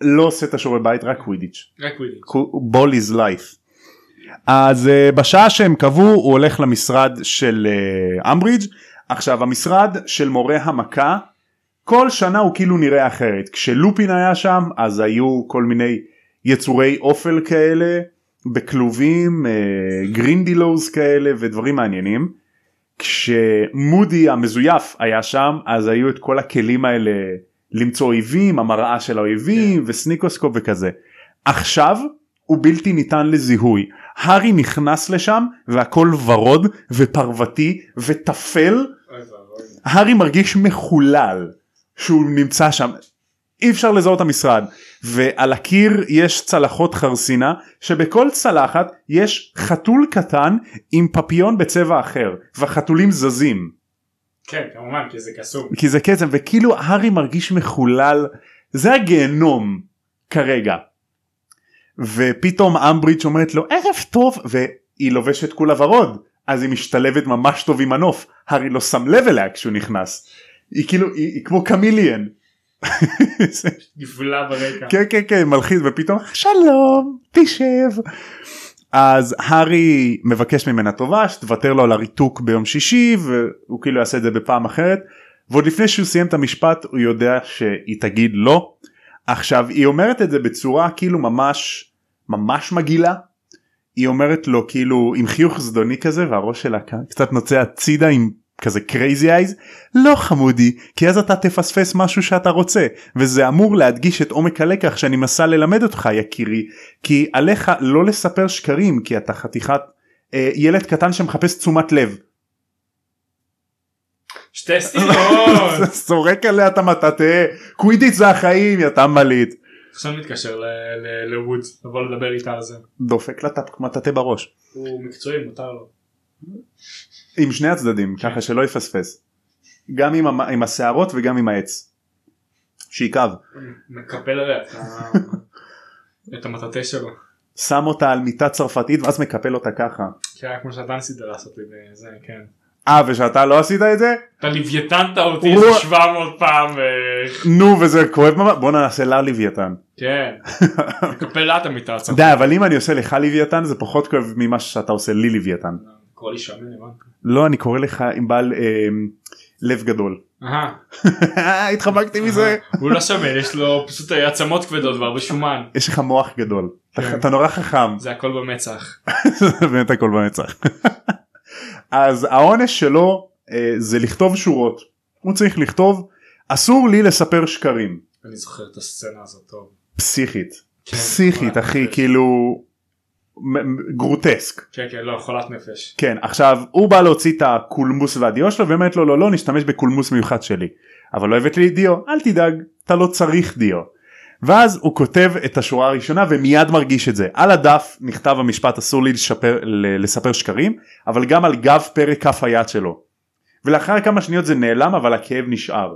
לא עושה את השיעורי בית רק קווידיץ'. רק קווידיץ'. ball is life. אז אה, בשעה שהם קבעו הוא הולך למשרד של אה, אמברידג' עכשיו המשרד של מורה המכה כל שנה הוא כאילו נראה אחרת כשלופין היה שם אז היו כל מיני יצורי אופל כאלה בכלובים אה, grindylows כאלה ודברים מעניינים. כשמודי המזויף היה שם אז היו את כל הכלים האלה למצוא אויבים המראה של האויבים ו sneakoscope וכזה. עכשיו הוא בלתי ניתן לזיהוי. הארי נכנס לשם והכל ורוד ופרוותי וטפל. הארי מרגיש מחולל שהוא נמצא שם. אי אפשר לזהות את המשרד ועל הקיר יש צלחות חרסינה שבכל צלחת יש חתול קטן עם פפיון בצבע אחר והחתולים זזים כן כמובן כי זה קסום. כי זה קסם וכאילו הארי מרגיש מחולל זה הגיהנום כרגע. ופתאום אמברידג' אומרת לו ערב טוב והיא לובשת כולה ורוד אז היא משתלבת ממש טוב עם הנוף הארי לא שם לב אליה כשהוא נכנס. היא כאילו היא, היא כמו קמיליאן. נפלא ברקע. כן כן כן מלחיץ ופתאום שלום תשב. אז הארי מבקש ממנה טובה שתוותר לו על הריתוק ביום שישי והוא כאילו יעשה את זה בפעם אחרת ועוד לפני שהוא סיים את המשפט הוא יודע שהיא תגיד לא. עכשיו היא אומרת את זה בצורה כאילו ממש ממש מגעילה. היא אומרת לו כאילו עם חיוך זדוני כזה והראש שלה קצת נוצא הצידה עם כזה crazy eyes לא חמודי כי אז אתה תפספס משהו שאתה רוצה וזה אמור להדגיש את עומק הלקח שאני מנסה ללמד אותך יקירי כי עליך לא לספר שקרים כי אתה חתיכת אה, ילד קטן שמחפש תשומת לב. שתי סטירות. זורק עליה את המטאטה קווידיץ' זה החיים יא טמבלית עכשיו מתקשר לוודס לבוא לדבר איתה על זה. דופק לה את המטאטה בראש הוא מקצועי מותר לו. עם שני הצדדים ככה שלא יפספס גם עם, עם השערות וגם עם העץ. שיכאב. מקפל עליה את המטאטה שלו. שם אותה על מיטה צרפתית ואז מקפל אותה ככה. היה כמו שאתה ניסית לעשות לי זה כן. אה ושאתה לא עשית את זה? אתה לוויתנת אותי. איזה 700 פעם ו... נו וזה כואב ממש בוא נעשה לה לוויתן. כן. מקפל לה את המיטה עצמה. די אבל אם אני עושה לך לוויתן זה פחות כואב ממה שאתה עושה לי לוויתן. קורא לי שמן. לא אני קורא לך עם בעל אה, לב גדול. אהה. התחבקתי מזה. הוא לא שמן יש לו פשוט עצמות כבדות והרבה שומן. יש לך מוח גדול. אתה- כן. אתה נורא חכם. זה הכל במצח. זה באמת הכל במצח. אז העונש שלו אה, זה לכתוב שורות. הוא צריך לכתוב אסור לי לספר שקרים. אני זוכר את הסצנה הזאת טוב. פסיכית. כן, פסיכית אחי נפש. כאילו גרוטסק. כן כן לא חולת נפש. כן עכשיו הוא בא להוציא את הקולמוס והדיו שלו ואומרת לו לא לא נשתמש בקולמוס מיוחד שלי. אבל לא הבאת לי דיו אל תדאג אתה לא צריך דיו. ואז הוא כותב את השורה הראשונה ומיד מרגיש את זה על הדף נכתב המשפט אסור לי לשפר, לספר שקרים אבל גם על גב פרק כף היד שלו. ולאחר כמה שניות זה נעלם אבל הכאב נשאר.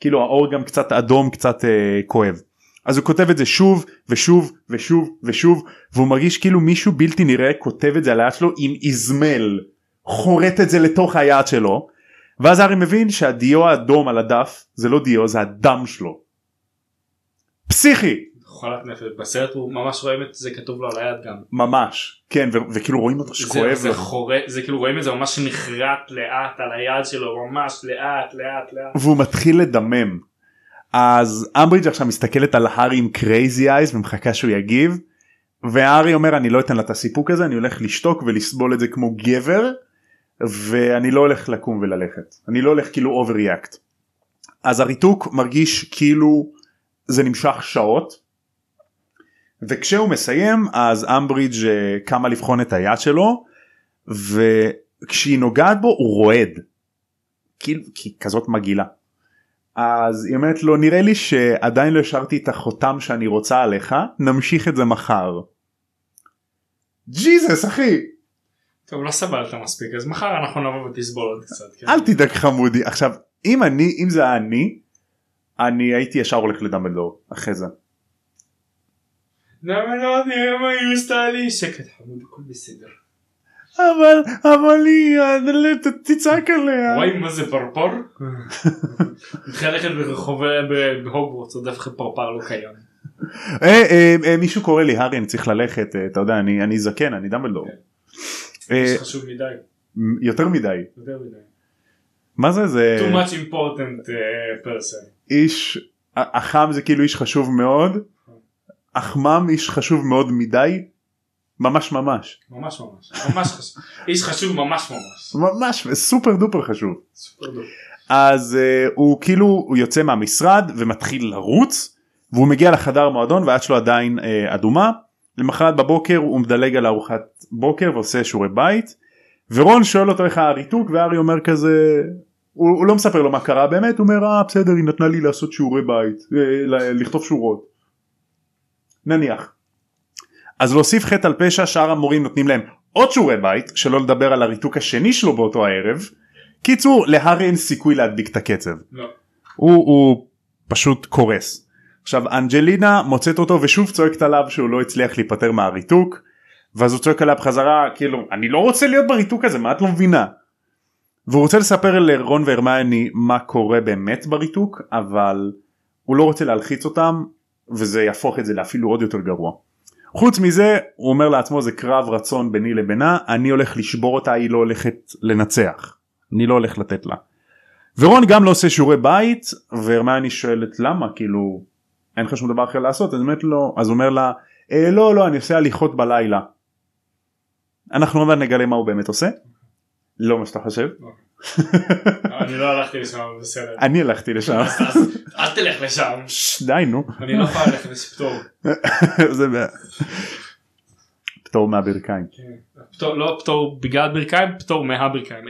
כאילו האור גם קצת אדום קצת אה, כואב. אז הוא כותב את זה שוב ושוב ושוב ושוב והוא מרגיש כאילו מישהו בלתי נראה כותב את זה על היד שלו עם איזמל חורט את זה לתוך היד שלו ואז הארי מבין שהדיו האדום על הדף זה לא דיו זה הדם שלו. פסיכי חולת נפש. בסרט הוא ממש רואים את זה כתוב לו על היד גם. ממש כן ו- וכאילו רואים אותו זה, שכואב זה לו. חורט זה כאילו רואים את זה ממש נחרט לאט על היד שלו ממש לאט לאט לאט. והוא מתחיל לדמם. אז אמברידג' עכשיו מסתכלת על הארי עם crazy eyes ומחכה שהוא יגיב והארי אומר אני לא אתן לה את הסיפוק הזה אני הולך לשתוק ולסבול את זה כמו גבר ואני לא הולך לקום וללכת אני לא הולך כאילו overreact. אז הריתוק מרגיש כאילו זה נמשך שעות וכשהוא מסיים אז אמברידג' אה, קמה לבחון את היד שלו וכשהיא נוגעת בו הוא רועד. כאילו כי כזאת מגעילה. אז היא אומרת לו נראה לי שעדיין לא השארתי את החותם שאני רוצה עליך נמשיך את זה מחר. ג'יזוס אחי טוב לא סבלת מספיק אז מחר אנחנו נבוא ותסבול עוד קצת. כן? אל תדאג חמודי עכשיו אם אני אם זה אני אני הייתי ישר הולך לדמבלדור אחרי זה. למה לא נראה מה היא עשתה לי שקט חמוד הכל בסדר. אבל אבל היא ת- תצעק עליה. רואים מה זה פרפר? מתחיל ללכת ברחובי בהוגוורטס עוד אף אחד פרפר לא קיים. אה, אה, אה, מישהו קורא לי הארי אני צריך ללכת אה, אתה יודע אני זקן אני דמבלדור. אה, זה חשוב מדי. יותר מדי יותר מדי. מה זה זה too much important person. איש החם זה כאילו איש חשוב מאוד. אחמם איש חשוב מאוד מדי. ממש ממש ממש ממש ממש חשוב איש חשוב ממש ממש ממש סופר דופר חשוב סופר דופר. אז uh, הוא כאילו הוא יוצא מהמשרד ומתחיל לרוץ והוא מגיע לחדר מועדון והיד שלו עדיין uh, אדומה למחרת בבוקר הוא מדלג על ארוחת בוקר ועושה שיעורי בית ורון שואל אותו איך הריתוק וארי אומר כזה הוא, הוא לא מספר לו מה קרה באמת הוא אומר אה בסדר היא נתנה לי לעשות שיעורי בית אה, לכתוב שורות נניח אז להוסיף חטא על פשע שאר המורים נותנים להם עוד שיעורי בית שלא לדבר על הריתוק השני שלו באותו הערב קיצור להארי אין סיכוי להדביק את הקצב לא. הוא, הוא פשוט קורס. עכשיו אנג'לינה מוצאת אותו ושוב צועקת עליו שהוא לא הצליח להיפטר מהריתוק ואז הוא צועק עליה בחזרה כאילו אני לא רוצה להיות בריתוק הזה מה את לא מבינה. והוא רוצה לספר לרון והרמני מה קורה באמת בריתוק אבל הוא לא רוצה להלחיץ אותם וזה יהפוך את זה לאפילו עוד יותר גרוע. חוץ מזה הוא אומר לעצמו זה קרב רצון ביני לבינה אני הולך לשבור אותה היא לא הולכת לנצח אני לא הולך לתת לה. ורון גם לא עושה שיעורי בית והרמני שואלת למה כאילו אין לך שום דבר אחר לעשות אז באמת לא אז הוא אומר לה אה, לא לא אני עושה הליכות בלילה. אנחנו עוד נגלה מה הוא באמת עושה. לא מה שאתה חושב. אני לא הלכתי לשם בסדר. אני הלכתי לשם. אז- אל תלך לשם. די נו. אני לא יכול ללכת יש פטור. זה פטור מהברכיים. פטור לא פטור בגלל ברכיים פטור מהברכיים.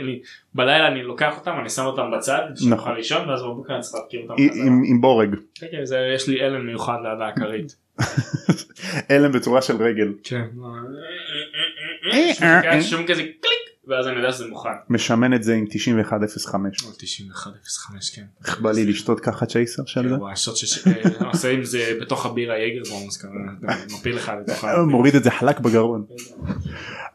בלילה אני לוקח אותם אני שם אותם בצד. נכון. לישון ואז בבוקר אני צריך להרכיב אותם. עם- בורג. כן, כן, זה- יש לי אלן מיוחד ליד הכרית. הלם בצורה של רגל. כן. אה, שום כזה קליק ואז אני יודע שזה מוכן. משמן את זה עם 9105. 9105 כן. איך בא לי לשתות ככה צ'ייסר של זה? שעושה עם זה בתוך הבירה יגר בונוס מפיל לך לתוך ה... מוריד את זה חלק בגרון.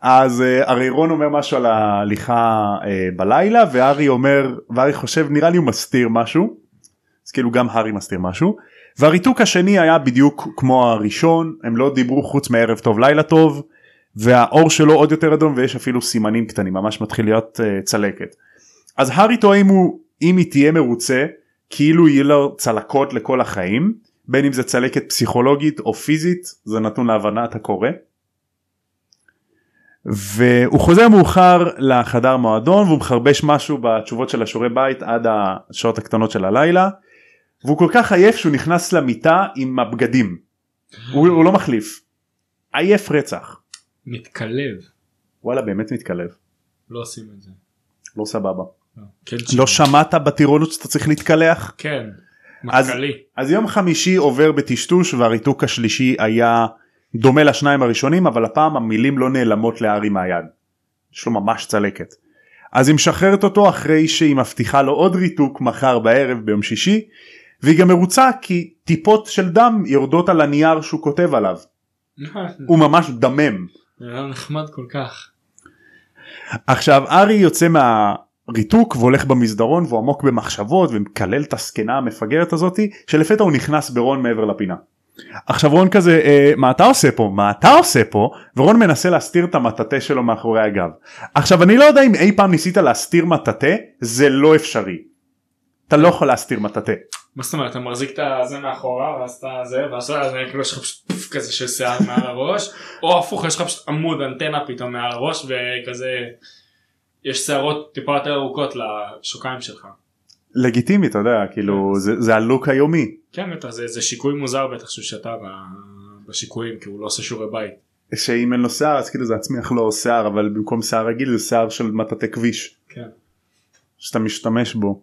אז אה, הרי רון אומר משהו על ההליכה אה, בלילה והארי אומר והארי חושב נראה לי הוא מסתיר משהו. אז כאילו גם הארי מסתיר משהו. והריתוק השני היה בדיוק כמו הראשון הם לא דיברו חוץ מערב טוב לילה טוב והאור שלו עוד יותר אדום ויש אפילו סימנים קטנים ממש מתחיל להיות uh, צלקת. אז הארי טועה אם הוא אם היא תהיה מרוצה כאילו יהיה לו צלקות לכל החיים בין אם זה צלקת פסיכולוגית או פיזית זה נתון להבנת הקורא. והוא חוזר מאוחר לחדר מועדון והוא מחרבש משהו בתשובות של השיעורי בית עד השעות הקטנות של הלילה והוא כל כך עייף שהוא נכנס למיטה עם הבגדים. הוא, הוא לא מחליף. עייף רצח. מתקלב. וואלה באמת מתקלב. לא עושים את זה. לא סבבה. לא. כן, לא שמעת בטירונות שאתה צריך להתקלח? כן. אז-. אז יום חמישי עובר בטשטוש והריתוק השלישי היה דומה לשניים הראשונים אבל הפעם המילים לא נעלמות לארי מהיד. יש לו ממש צלקת. אז היא משחררת אותו אחרי שהיא מבטיחה לו עוד ריתוק מחר בערב ביום שישי והיא גם מרוצה כי טיפות של דם יורדות על הנייר שהוא כותב עליו. הוא ממש דמם. היה נחמד כל כך. עכשיו ארי יוצא מהריתוק והולך במסדרון והוא עמוק במחשבות ומקלל את הזקנה המפגרת הזאתי שלפתע הוא נכנס ברון מעבר לפינה. עכשיו רון כזה אה, מה אתה עושה פה מה אתה עושה פה ורון מנסה להסתיר את המטאטה שלו מאחורי הגב. עכשיו אני לא יודע אם אי פעם ניסית להסתיר מטאטה זה לא אפשרי. אתה לא יכול להסתיר מטאטה. מה זאת אומרת אתה מחזיק את הזה מאחורה ואז אתה זה ואז אז כאילו יש לך פשוט פוף כזה של שיער מעל הראש או הפוך יש לך פשוט עמוד אנטנה פתאום מעל הראש וכזה יש שערות טיפה יותר ארוכות לשוקיים שלך. לגיטימי אתה יודע כאילו זה, זה הלוק היומי. כן בטח זה, זה שיקוי מוזר בטח שהוא שתה בשיקויים כי הוא לא עושה שיעורי בית. שאם אין לו שיער אז כאילו זה יצמיח לו שיער אבל במקום שיער רגיל זה שיער של מטאטה כביש. כן. שאתה משתמש בו.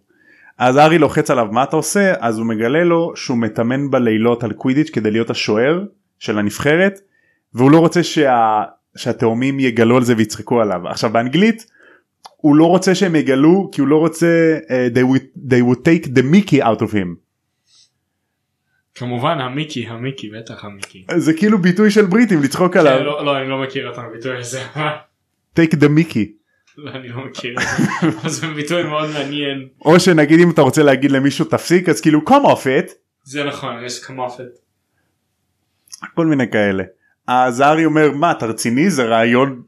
אז ארי לוחץ עליו מה אתה עושה? אז הוא מגלה לו שהוא מתאמן בלילות על קווידיץ' כדי להיות השוער של הנבחרת והוא לא רוצה שה... שהתאומים יגלו על זה ויצחקו עליו. עכשיו באנגלית הוא לא רוצה שהם יגלו כי הוא לא רוצה uh, they, would, they would take the mickey out of him. כמובן המיקי המיקי בטח המיקי. זה כאילו ביטוי של בריטים לצחוק כן, עליו. לא, לא אני לא מכיר את הביטוי הזה. take the mickey אני לא מכיר את זה. ביטוי מאוד מעניין. או שנגיד אם אתה רוצה להגיד למישהו תפסיק אז כאילו come off it זה נכון יש כמופת. כל מיני כאלה. אז הארי אומר מה אתה רציני זה רעיון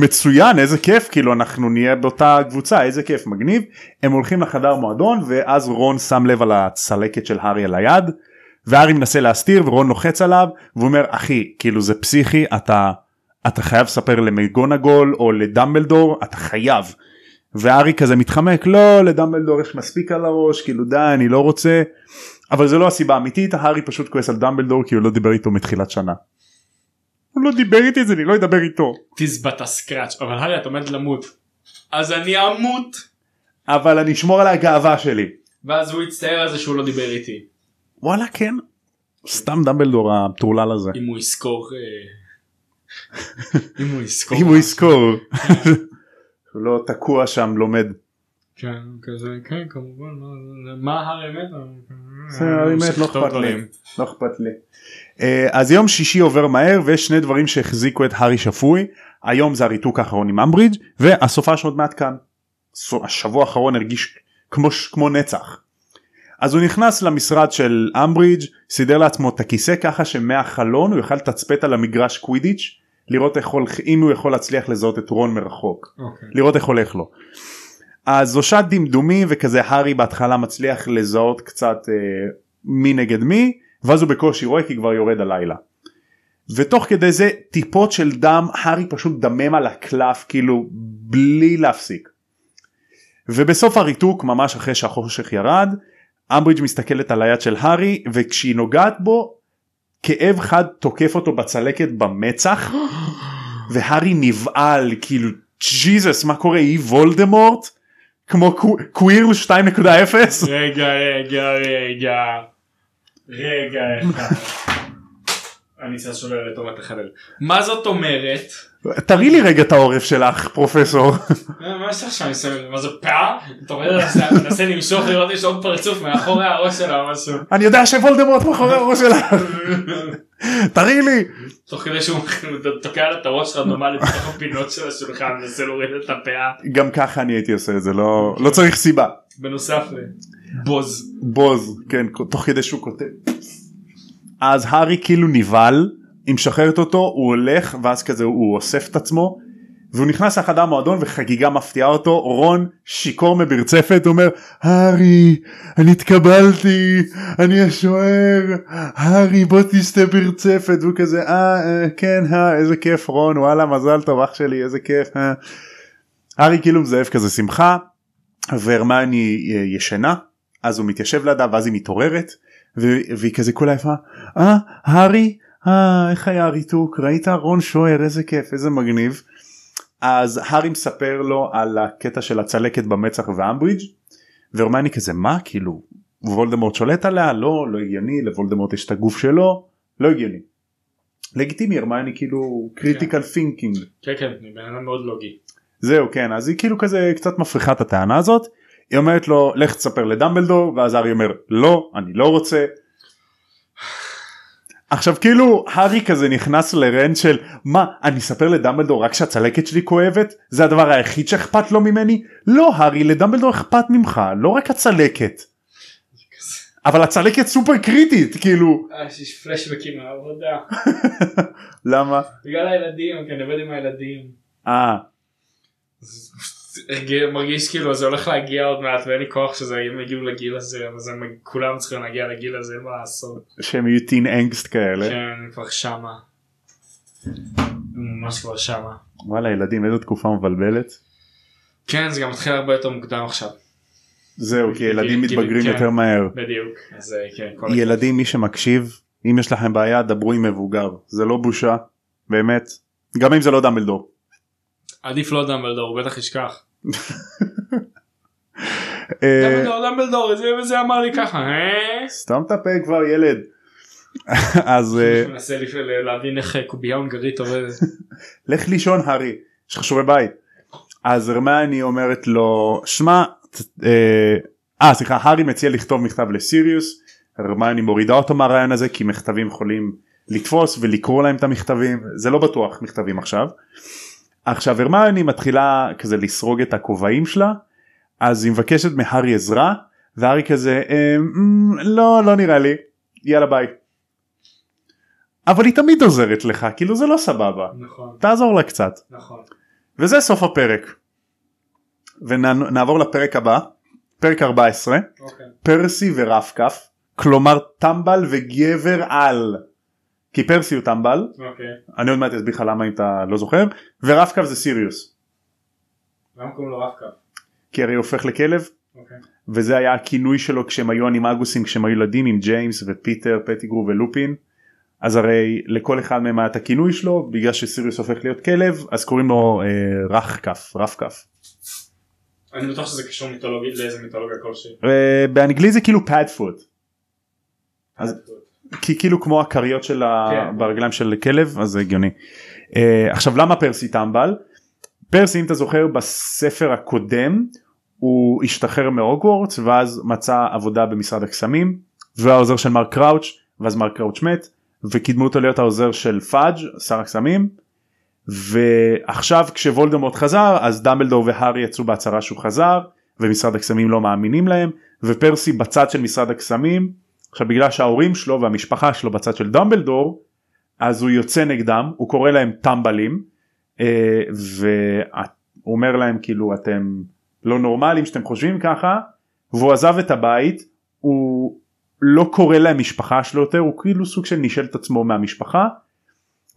מצוין איזה כיף כאילו אנחנו נהיה באותה קבוצה איזה כיף מגניב הם הולכים לחדר מועדון ואז רון שם לב על הצלקת של הארי על היד והארי מנסה להסתיר ורון לוחץ עליו והוא אומר אחי כאילו זה פסיכי אתה אתה חייב לספר למגונגול או לדמבלדור אתה חייב. והארי כזה מתחמק לא לדמבלדור יש מספיק על הראש כאילו די אני לא רוצה אבל זה לא הסיבה האמיתית הארי פשוט כועס על דמבלדור כי הוא לא דיבר איתו מתחילת שנה. הוא לא דיבר איתי אז אני לא אדבר איתו. תזבת הסקראץ' אבל הארי אתה עומד למות. אז אני אמות. אבל אני אשמור על הגאווה שלי. ואז הוא יצטער על זה שהוא לא דיבר איתי. וואלה כן. סתם דמבלדור המטורלל הזה. אם הוא יזכור. אה, אם הוא יזכור. אם הוא יזכור. הוא לא תקוע שם לומד. כן כזה כן כמובן מה- מה האמת. בסדר, הארי מת, לא שכתוב אכפת לי. לא אכפת לי. אה, אז יום שישי עובר מהר ויש שני דברים שהחזיקו את הארי שפוי היום זה הריתוק האחרון עם אמברידג' והסופה שעוד מעט כאן. השבוע האחרון הרגיש כמו כמו נצח. אז הוא נכנס למשרד של אמברידג' סידר לעצמו את הכיסא ככה שמהחלון הוא יוכל לתצפת על המגרש קווידיץ' לראות איך הולך אם הוא יכול להצליח לזהות את רון מרחוק. אוקיי. לראות איך הולך לו. אז זו שעת דמדומים וכזה הארי בהתחלה מצליח לזהות קצת אה, מי נגד מי ואז הוא בקושי רואה כי כבר יורד הלילה. ותוך כדי זה טיפות של דם הארי פשוט דמם על הקלף כאילו בלי להפסיק. ובסוף הריתוק ממש אחרי שהחושך ירד אמברידג' מסתכלת על היד של הארי וכשהיא נוגעת בו כאב חד תוקף אותו בצלקת במצח והארי נבהל כאילו ג'יזוס מה קורה היא וולדמורט כמו קו- קוויר 2.0 רגע רגע רגע. רגע אחד. אני אעשה שולל לטובת החלל. מה זאת אומרת? תראי לי רגע את העורף שלך פרופסור מה יש לך שם? מה זה פאה? אתה רואה? מנסה למשוך לראות יש עוד פרצוף מאחורי הראש שלה או משהו. אני יודע שוולדמורט מאחורי הראש שלך תראי לי תוך כדי שהוא תוקע לה את הראש רנדומלי בתוך הפינות של השולחן מנסה להוריד את הפאה גם ככה אני הייתי עושה את זה לא לא צריך סיבה בנוסף לבוז. בוז כן תוך כדי שהוא כותב אז הארי כאילו נבהל היא משחררת אותו הוא הולך ואז כזה הוא אוסף את עצמו והוא נכנס לחדר מועדון וחגיגה מפתיעה אותו רון שיכור מברצפת אומר הארי אני התקבלתי אני השוער הארי בוא תסתה ברצפת והוא כזה אה, אה כן אה, איזה כיף רון וואלה מזל טוב אח שלי איזה כיף אה. הארי כאילו מזייף כזה שמחה והרמני אה, ישנה אז הוא מתיישב לידה ואז היא מתעוררת והיא כזה כולה יפה אה הארי אה איך היה הריתוק? ראית? רון שוער איזה כיף איזה מגניב. אז הארי מספר לו על הקטע של הצלקת במצח ואמברידג' והרמני כזה מה? כאילו וולדמורט שולט עליה? לא לא הגיוני לוולדמורט יש את הגוף שלו. לא הגיוני. לגיטימי הרמני כאילו critical thinking כן כן אני בן אדם מאוד לוגי. זהו כן אז היא כאילו כזה קצת מפריחה את הטענה הזאת. היא אומרת לו לך תספר לדמבלדור ואז הארי אומר לא אני לא רוצה. עכשיו כאילו הארי כזה נכנס ל rant של מה אני אספר לדמבלדור רק שהצלקת שלי כואבת? זה הדבר היחיד שאכפת לו ממני? לא הארי לדמבלדור אכפת ממך לא רק הצלקת. אבל הצלקת סופר קריטית כאילו. אה, יש פלשבקים מהעבודה. למה? בגלל הילדים כי אני עובד עם הילדים. אה מרגיש כאילו זה הולך להגיע עוד מעט ואין לי כוח שזה הם יגיעו לגיל הזה אבל זה כולם צריכים להגיע לגיל הזה מה לעשות. שהם יהיו טין אנגסט כאלה כן כבר שמה. ממש כבר שמה. וואלה ילדים איזו תקופה מבלבלת. כן זה גם מתחיל הרבה יותר מוקדם עכשיו. זהו כי ילדים מתבגרים כן. יותר מהר. בדיוק. אז אה, כן. ילדים מי שמקשיב אם יש לכם בעיה דברו עם מבוגר זה לא בושה באמת גם אם זה לא דמבלדור. עדיף לא דמבלדור הוא בטח ישכח. אה, דמבלדור דמבלדור זה וזה אמר לי ככה. אה? סתם את הפה כבר ילד. אז אה, מנסה להבין איך קובייה הונגרית עובדת. לך לישון הארי יש לך שיעורי בית. אז הרמני אומרת לו שמע אה, סליחה הארי מציע לכתוב מכתב לסיריוס הרמני מורידה אותו מהרעיון הזה כי מכתבים יכולים לתפוס ולקרוא להם את המכתבים זה לא בטוח מכתבים עכשיו. עכשיו הרמני מתחילה כזה לסרוג את הכובעים שלה אז היא מבקשת מהארי עזרה והארי כזה "אה, אמ, לא לא נראה לי יאללה ביי. אבל היא תמיד עוזרת לך כאילו זה לא סבבה נכון תעזור לה קצת נכון. וזה סוף הפרק. ונעבור לפרק הבא פרק 14 אוקיי. פרסי ורפקף כלומר טמבל וגבר על כי פרסי הוא טמבל אוקיי. אני עוד מעט אסביר לך למה אם אתה לא זוכר ורב-קו זה סיריוס למה קוראים לו רב-קו? כי הרי הוא הופך לכלב אוקיי. וזה היה הכינוי שלו כשהם היו אנימגוסים כשהם היו ילדים עם ג'יימס ופיטר פטיגרו ולופין אז הרי לכל אחד מהם היה את הכינוי שלו בגלל שסיריוס הופך להיות כלב אז קוראים לו אה, רך כף רף כף. אני בטוח שזה קשור מיתולוגית לאיזה מיתולוגיה כלשהי. אה, באנגלית זה כאילו פאדפוט אז- כי כאילו כמו הכריות של ה... כן. ברגליים של כלב אז זה הגיוני. אה, עכשיו למה פרסי טמבל? פרסי אם אתה זוכר בספר הקודם הוא השתחרר מהוגוורטס ואז מצא עבודה במשרד הקסמים והעוזר של מר קראוץ' ואז מר קראוץ' מת וקידמו אותו להיות העוזר של פאג' שר הקסמים ועכשיו כשוולדמורט חזר אז דמבלדור והארי יצאו בהצהרה שהוא חזר ומשרד הקסמים לא מאמינים להם ופרסי בצד של משרד הקסמים עכשיו בגלל שההורים שלו והמשפחה שלו בצד של דמבלדור אז הוא יוצא נגדם הוא קורא להם טמבלים אה, והוא אומר להם כאילו אתם לא נורמלים שאתם חושבים ככה והוא עזב את הבית הוא לא קורא להם משפחה שלו יותר הוא כאילו סוג של נישל את עצמו מהמשפחה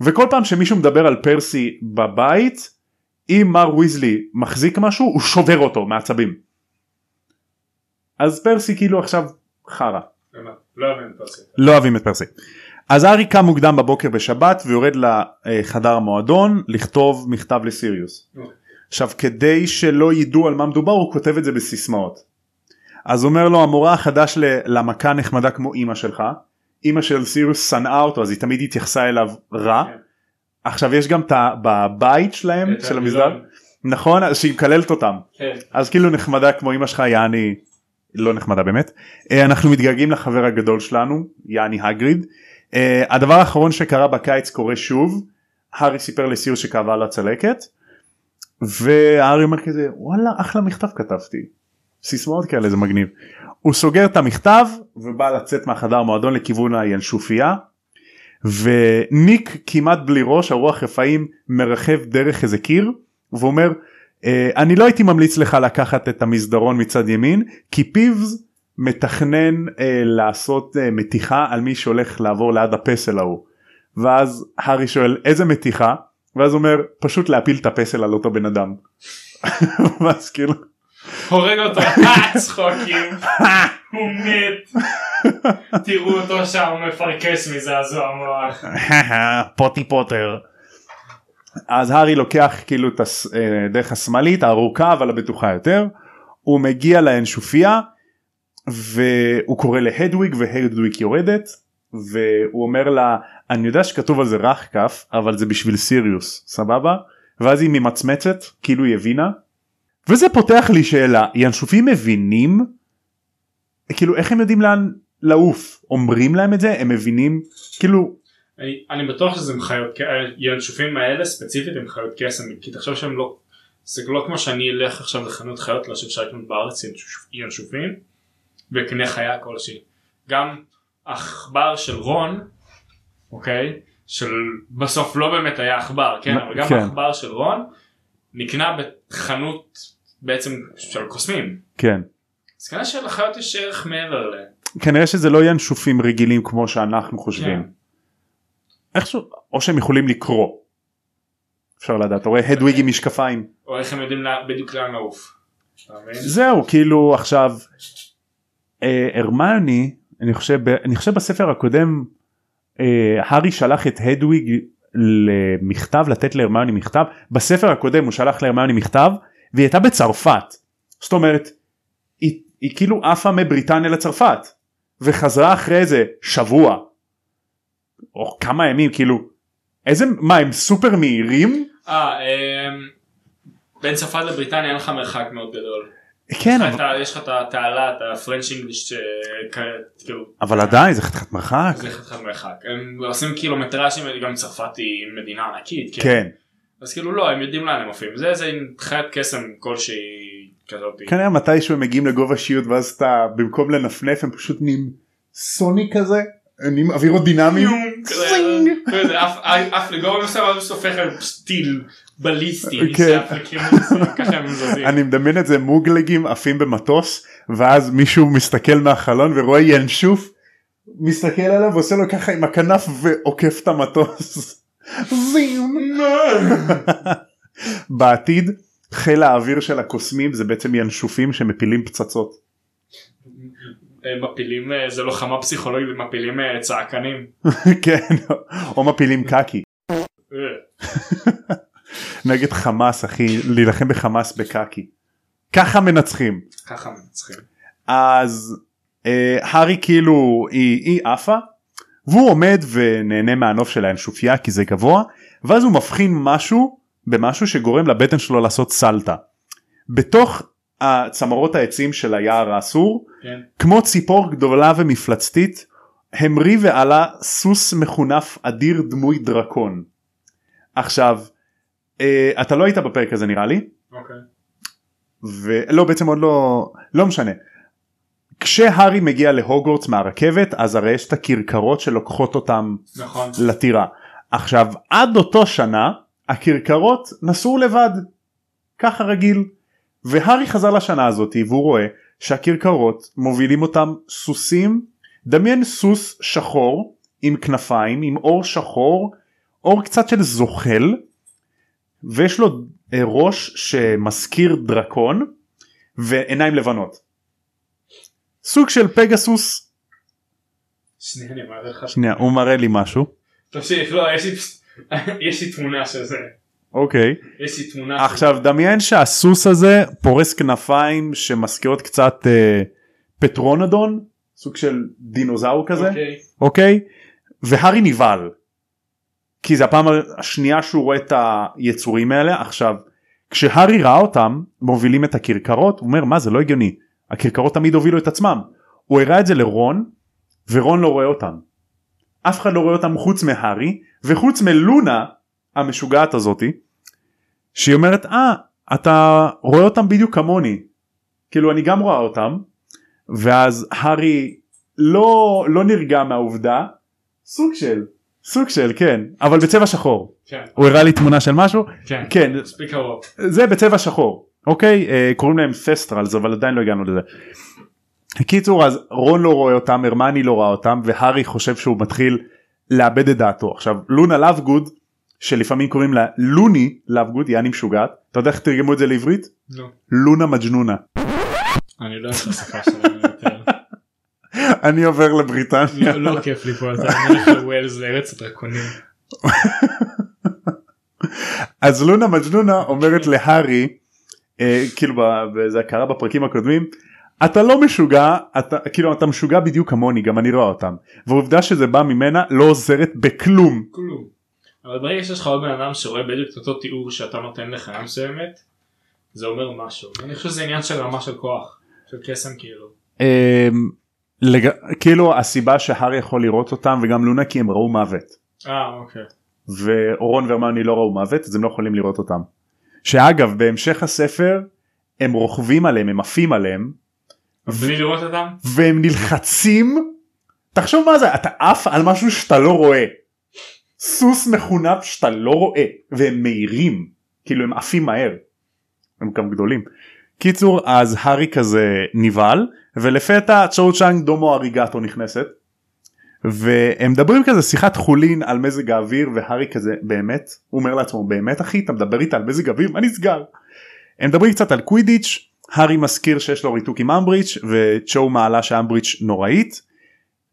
וכל פעם שמישהו מדבר על פרסי בבית אם מר ויזלי מחזיק משהו הוא שובר אותו מעצבים. אז פרסי כאילו עכשיו חרא. לא אוהבים את פרסי. לא אוהבים את פרסי. אז ארי קם מוקדם בבוקר בשבת ויורד לחדר המועדון לכתוב מכתב לסיריוס. עכשיו כדי שלא ידעו על מה מדובר הוא כותב את זה בסיסמאות. אז אומר לו המורה החדש למכה נחמדה כמו אימא שלך. אימא של סיריוס שנאה אותו אז היא תמיד התייחסה אליו רע. כן. עכשיו יש גם את ה... בבית שלהם של. המסדר. נכון שהיא מקללת אותם. כן. אז כאילו נחמדה כמו אמא שלך יעני לא נחמדה באמת. אה, אנחנו מתגעגעים לחבר הגדול שלנו יעני הגריד. אה, הדבר האחרון שקרה בקיץ קורה שוב. הארי סיפר לסיור שכאבה לה צלקת והארי אומר כזה וואלה אחלה מכתב כתבתי. סיסמאות כאלה זה מגניב. הוא סוגר את המכתב ובא לצאת מהחדר מועדון לכיוון הינשופיה וניק כמעט בלי ראש הרוח רפאים מרחב דרך איזה קיר ואומר "אה, אני לא הייתי ממליץ לך לקחת את המסדרון מצד ימין כי פיבס מתכנן אה, לעשות אה, מתיחה על מי שהולך לעבור ליד הפסל ההוא ואז הארי שואל איזה מתיחה ואז אומר פשוט להפיל את הפסל על אותו בן אדם. ואז כאילו הורג אותו. צחוקים. הוא מת. תראו אותו שם מפרכס מזעזוע מוח. פוטי פוטר. אז הארי לוקח כאילו את הדרך השמאלית הארוכה אבל הבטוחה יותר. הוא מגיע לאנשופיה והוא קורא להדוויג והדוויג יורדת והוא אומר לה אני יודע שכתוב על זה רך כף אבל זה בשביל סיריוס סבבה? ואז היא ממצמצת כאילו היא הבינה. וזה פותח לי שאלה ינשופים מבינים? כאילו איך הם יודעים לאן לעוף? אומרים להם את זה? הם מבינים? כאילו אני, אני בטוח שזה מחיות, ינשופים האלה ספציפית הם חיות קסם, כי תחשוב שהם לא, זה לא כמו שאני אלך עכשיו לחנות חיות לא שאפשר לקנות בארץ ינשופ- ינשופים ואקנה חיה כלשהי. גם עכבר של רון, אוקיי, של בסוף לא באמת היה עכבר, כן, אבל גם כן. העכבר של רון נקנה בחנות בעצם של קוסמים. כן אז כנראה שלחיות יש ערך מעבר ל... כנראה שזה לא ינשופים רגילים כמו שאנחנו חושבים. איכשהו או שהם יכולים לקרוא. אפשר לדעת אתה רואה הדוויג עם משקפיים. או איך הם יודעים בדיוק לאן לעוף. זהו כאילו עכשיו אה, הרמיוני אני חושב אני חושב בספר הקודם אה, הארי שלח את הדוויג למכתב לתת להרמיוני מכתב. בספר הקודם הוא שלח להרמיוני מכתב והיא הייתה בצרפת. זאת אומרת היא, היא כאילו עפה מבריטניה לצרפת וחזרה אחרי איזה שבוע או כמה ימים כאילו איזה מה הם סופר מהירים אה, אמ, בין צרפת לבריטניה אין לך מרחק מאוד גדול. כן אבל, יש לך את התעלה, את הפרנץ' אינגליש, כאילו, אבל עדיין זה חתיכת מרחק זה חתיכת מרחק. הם עושים קילומטראז'ים, גם צרפת היא מדינה ענקית, כן. כן אז כאילו לא, הם יודעים לאן הם עופים. זה איזה חיית קסם כלשהי כזאת. כנראה מתישהו הם מגיעים לגובה שיעוט ואז אתה במקום לנפנף הם פשוט נהיים סוני כזה כזה, זינג. כזה, עף- לגובה מסוים, אז הוא סופך על טיל בליסטי, כן. אני מדמיין את זה מוגלגים עפים במטוס ואז מישהו מסתכל מהחלון ורואה ינשוף מסתכל עליו ועושה לו ככה עם הכנף ועוקף את המטוס. זים. בעתיד חיל האוויר של הקוסמים זה בעצם ינשופים שמפילים פצצות. הם מפילים אה, זה לוחמה פסיכולוגית מפילים אה, צעקנים. כן או מפילים קקי אה, נגד חמאס אחי להילחם בחמאס בקקי. ככה מנצחים. ככה מנצחים. אז אה, הארי כאילו היא, היא עפה והוא עומד ונהנה מהנוף של האנשופיה כי זה גבוה ואז הוא מבחין משהו במשהו שגורם לבטן שלו לעשות סלטה. בתוך הצמרות העצים של היער האסור כן. כמו ציפור גדולה ומפלצתית המריא ועלה סוס מחונף אדיר דמוי דרקון. עכשיו אה, אתה לא היית בפרק הזה נראה לי אוקיי. ולא בעצם עוד לא לא משנה. כשהארי מגיע להוגוורטס מהרכבת אז הרי יש את הכרכרות שלוקחות אותם נכון. לטירה. עכשיו עד אותו שנה הכרכרות נסעו לבד. ככה רגיל. והארי חזר לשנה הזאתי והוא רואה שהכרכרות מובילים אותם סוסים דמיין סוס שחור עם כנפיים עם אור שחור אור קצת של זוחל ויש לו אה, ראש שמזכיר דרקון ועיניים לבנות. סוג של פגסוס שנייה אני מראה לך. שנייה הוא מראה לי משהו תמשיך לא יש לי יש לי תמונה של זה. אוקיי יש לי תמונה. עכשיו דמיין שהסוס הזה פורס כנפיים שמזכירות קצת אה, פטרונדון סוג של דינוזאור זה. כזה אוקיי. אוקיי והארי נבהל. כי זה הפעם השנייה שהוא רואה את היצורים האלה עכשיו כשהארי ראה אותם מובילים את הכרכרות הוא אומר מה זה לא הגיוני הכרכרות תמיד הובילו את עצמם הוא הראה את זה לרון ורון לא רואה אותם. אף אחד לא רואה אותם חוץ מהארי וחוץ מלונה המשוגעת הזאתי שהיא אומרת אה אתה רואה אותם בדיוק כמוני כאילו אני גם רואה אותם ואז הארי לא לא נרגע מהעובדה סוג של סוג של כן אבל בצבע שחור כן. הוא הראה לי תמונה של משהו כן. כן. זה בצבע שחור אוקיי אה, קוראים להם פסטרלס אבל עדיין לא הגענו לזה. קיצור אז רון לא רואה אותם הרמני לא ראה אותם והארי חושב שהוא מתחיל לאבד את דעתו עכשיו לונה לאבגוד שלפעמים קוראים לה לוני לאבגוד יעני משוגעת אתה יודע איך תרגמו את זה לעברית לא. לונה מג'נונה אני לא יודע את השפה שלהם יותר. אני עובר לבריטניה לא לא כיף לי פה אתה הולך לוויילס לארץ הדרקונים. אז לונה מג'נונה אומרת להארי אה, כאילו זה קרה בפרקים הקודמים אתה לא משוגע אתה כאילו אתה משוגע בדיוק כמוני גם אני רואה אותם והעובדה שזה בא ממנה לא עוזרת בכלום כלום. אבל ברגע שיש לך עוד בן אדם שרואה בדיוק את אותו תיאור שאתה נותן לחיה מסוימת זה אומר משהו. אני חושב שזה עניין של רמה של כוח. של קסם כאילו. אה, לג... כאילו הסיבה שהארי יכול לראות אותם וגם לונה כי הם ראו מוות אה אוקיי. ואורון והרמני לא ראו מוות אז הם לא יכולים לראות אותם. שאגב בהמשך הספר הם רוכבים עליהם הם עפים עליהם בלי לראות אותם? והם נלחצים תחשוב מה זה אתה עף על משהו שאתה לא רואה. סוס מחונף שאתה לא רואה והם מהירים כאילו הם עפים מהר. הם גם גדולים. קיצור אז הארי כזה נבהל ולפתע צ'ו צ'אנג דומו אריגטו נכנסת. והם מדברים כזה שיחת חולין על מזג האוויר והארי כזה באמת הוא אומר לעצמו באמת אחי אתה מדבר איתה על מזג אוויר מה נסגר. הם מדברים קצת על קווידיץ' הארי מזכיר שיש לו ריתוק עם אמבריץ' וצ'ו מעלה שאמבריץ' נוראית.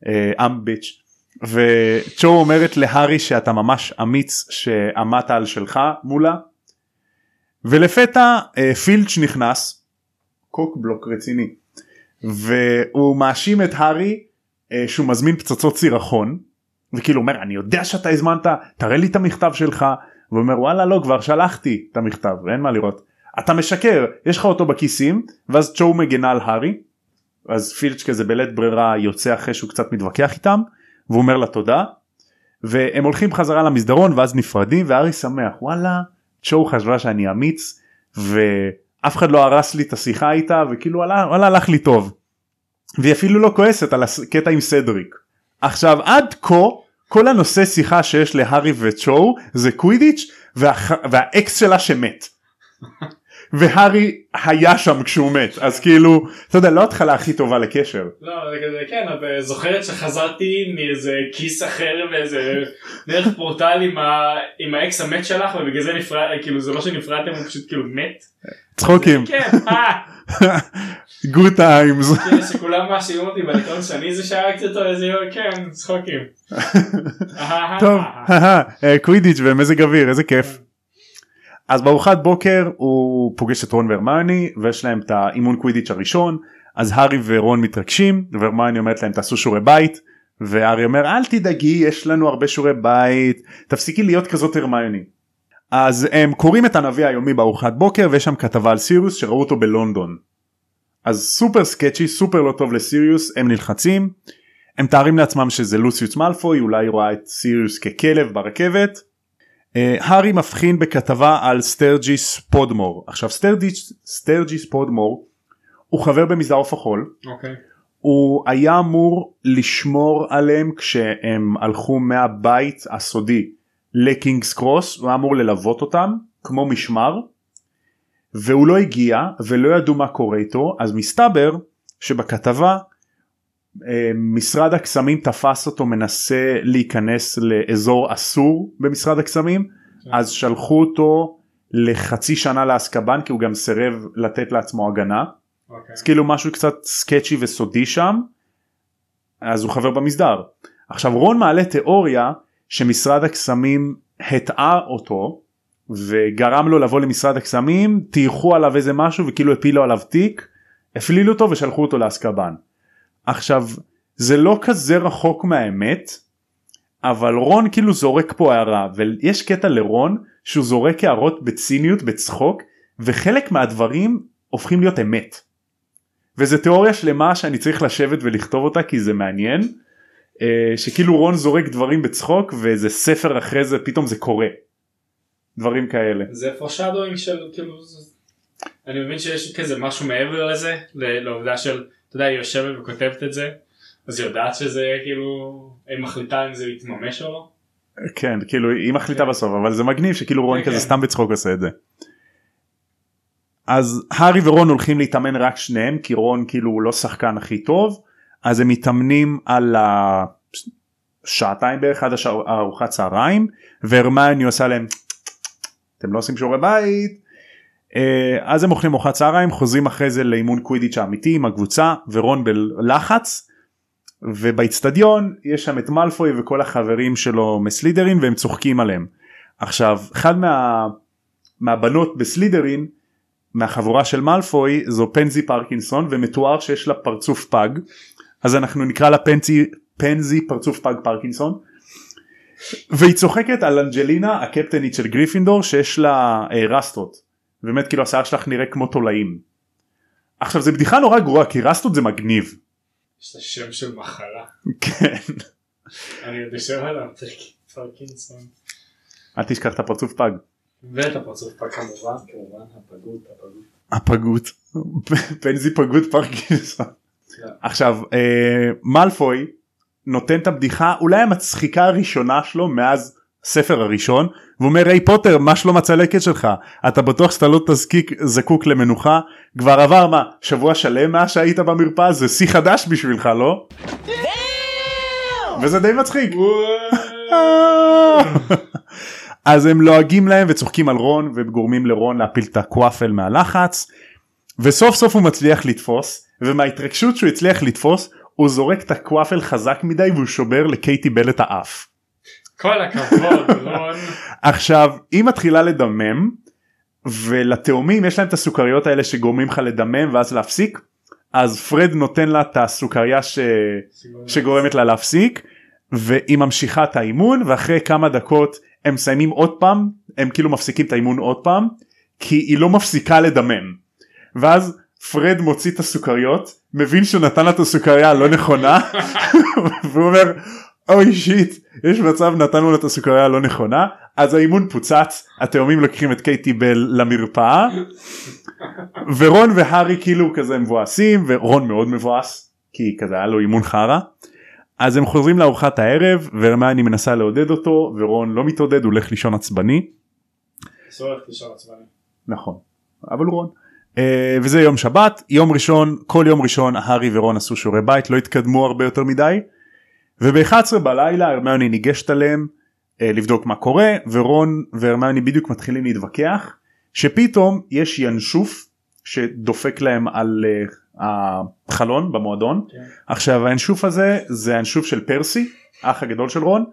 אה, אמביץ' וצ'ו אומרת להארי שאתה ממש אמיץ שעמדת על שלך מולה. ולפתע אה, פילץ' נכנס קוקבלוק רציני והוא מאשים את הארי אה, שהוא מזמין פצצות סירחון וכאילו אומר אני יודע שאתה הזמנת תראה לי את המכתב שלך. והוא אומר וואלה לא כבר שלחתי את המכתב אין מה לראות. אתה משקר יש לך אותו בכיסים. ואז צ'ו מגנה על הארי אז פילץ' כזה בלית ברירה יוצא אחרי שהוא קצת מתווכח איתם והוא אומר לה תודה והם הולכים חזרה למסדרון ואז נפרדים והארי שמח וואלה צ'ו חשבה שאני אמיץ ואף אחד לא הרס לי את השיחה איתה וכאילו וואלה, וואלה הלך לי טוב. והיא אפילו לא כועסת על הקטע עם סדריק. עכשיו עד כה כל הנושא שיחה שיש להארי וצ'ו זה קווידיץ' והח... והאקס שלה שמת. והארי היה שם כשהוא מת אז כאילו אתה יודע לא התחלה הכי טובה לקשר. לא זה כן את זוכרת שחזרתי מאיזה כיס אחר ואיזה דרך פורטל עם, ה... עם האקס המת שלך ובגלל זה נפרד כאילו זה לא שנפרדתם הוא פשוט כאילו מת. צחוקים. כן. אה. good times. כן, שכולם מאשימים אותי בעיקרון שאני זה שהרגתי אותו איזה יום כן צחוקים. טוב קווידיץ' ומזג אוויר איזה כיף. אז בארוחת בוקר הוא פוגש את רון והרמני ויש להם את האימון קווידיץ' הראשון אז הארי ורון מתרגשים והרמני אומרת להם תעשו שיעורי בית והארי אומר אל תדאגי יש לנו הרבה שיעורי בית תפסיקי להיות כזאת הרמיוני. אז הם קוראים את הנביא היומי בארוחת בוקר ויש שם כתבה על סיריוס שראו אותו בלונדון. אז super sketchy סופר לא טוב לסיריוס הם נלחצים הם מתארים לעצמם שזה לוסיוס מאלפוי אולי רואה את סיריוס ככלב ברכבת. אה, הארי מבחין בכתבה על סטרג'יס פודמור עכשיו סטרג'יס, סטרג'יס פודמור הוא חבר במסדר עוף החול אוקיי. הוא היה אמור לשמור עליהם כשהם הלכו מהבית הסודי לקינגס קרוס הוא היה אמור ללוות אותם כמו משמר והוא לא הגיע ולא ידעו מה קורה איתו אז מסתבר שבכתבה משרד הקסמים תפס אותו מנסה להיכנס לאזור אסור במשרד הקסמים כן. אז שלחו אותו לחצי שנה לאסקבן כי הוא גם סירב לתת לעצמו הגנה אוקיי. אז כאילו משהו קצת סקצ'י וסודי שם אז הוא חבר במסדר. עכשיו רון מעלה תיאוריה שמשרד הקסמים הטעה אותו וגרם לו לבוא למשרד הקסמים טייחו עליו איזה משהו וכאילו הפילו עליו תיק הפלילו אותו ושלחו אותו לאסקבן. עכשיו זה לא כזה רחוק מהאמת אבל רון כאילו זורק פה הערה ויש קטע לרון שהוא זורק הערות בציניות בצחוק וחלק מהדברים הופכים להיות אמת. וזה תיאוריה שלמה שאני צריך לשבת ולכתוב אותה כי זה מעניין אה, שכאילו רון זורק דברים בצחוק ואיזה ספר אחרי זה פתאום זה קורה. דברים כאלה. זה פורשדוינג של כאילו אני מבין שיש כזה משהו מעבר לזה לעובדה של אתה יודע היא יושבת וכותבת את זה אז היא יודעת שזה כאילו היא מחליטה אם זה יתממש או לא. כן כאילו היא מחליטה כן. בסוף אבל זה מגניב שכאילו רון כן, כזה כן. סתם בצחוק עושה את זה. אז הארי ורון הולכים להתאמן רק שניהם כי רון כאילו הוא לא שחקן הכי טוב אז הם מתאמנים על השעתיים בערך עד ארוחת צהריים והרמיוני עושה להם אתם לא עושים שיעורי בית אז הם אוכלים ארוחת צהריים חוזרים אחרי זה לאימון קווידיץ' האמיתי עם הקבוצה ורון בלחץ ובאיצטדיון יש שם את מאלפוי וכל החברים שלו מסלידרין והם צוחקים עליהם. עכשיו אחד מה, מהבנות בסלידרין מהחבורה של מאלפוי זו פנזי פרקינסון ומתואר שיש לה פרצוף פג אז אנחנו נקרא לה פנזי, פנזי פרצוף פג פרקינסון. והיא צוחקת על אנג'לינה הקפטנית של גריפינדור שיש לה אה, רסטות. באמת כאילו השיער שלך נראה כמו תולעים. עכשיו זה בדיחה נורא גרועה כי רסטות זה מגניב. יש לה שם של מחלה כן. אני עוד יושב עליו פרקינסון אל תשכח את הפרצוף פג. ואת הפרצוף פג כמובן כמובן הפגות הפגות. הפגות. פנזי פגות פרקינסון. כן. עכשיו אה, מאלפוי נותן את הבדיחה אולי המצחיקה הראשונה שלו מאז הספר הראשון והוא אומר היי פוטר מה שלום הצלקת שלך אתה בטוח שאתה לא תזקיק זקוק למנוחה כבר עבר מה שבוע שלם מאז שהיית במרפאה זה שיא חדש בשבילך לא? וזה די מצחיק. אז הם לועגים להם וצוחקים על רון וגורמים לרון להפיל את הקוואפל מהלחץ וסוף סוף הוא מצליח לתפוס ומההתרגשות שהוא הצליח לתפוס הוא זורק את הקוואפל חזק מדי והוא שובר לקייטי בל את האף. כל הכבוד רון. עכשיו היא מתחילה לדמם ולתאומים יש להם את הסוכריות האלה שגורמים לך לדמם ואז להפסיק אז פרד נותן לה את הסוכריה ש... שגורמת לה להפסיק והיא ממשיכה את האימון ואחרי כמה דקות הם מסיימים עוד פעם הם כאילו מפסיקים את האימון עוד פעם כי היא לא מפסיקה לדמם ואז פרד מוציא את הסוכריות מבין שהוא נתן לה את הסוכריה הלא נכונה והוא אומר אוי שיט יש מצב נתנו לה את הסוכריה הלא נכונה אז האימון פוצץ התאומים לוקחים את קייטי בל למרפאה ורון והארי כאילו כזה מבואסים ורון מאוד מבואס כי כזה היה לו אימון חרא אז הם חוזרים לארוחת הערב והרמני מנסה לעודד אותו ורון לא מתעודד הולך לישון עצבני. נכון אבל רון. אה, וזה יום שבת יום ראשון כל יום ראשון הארי ורון עשו שיעורי בית לא התקדמו הרבה יותר מדי. וב-11 בלילה הרמיוני ניגשת עליהם אה, לבדוק מה קורה ורון והרמיוני בדיוק מתחילים להתווכח שפתאום יש ינשוף שדופק להם על uh, החלון במועדון כן. עכשיו הינשוף הזה זה הינשוף של פרסי האח הגדול של רון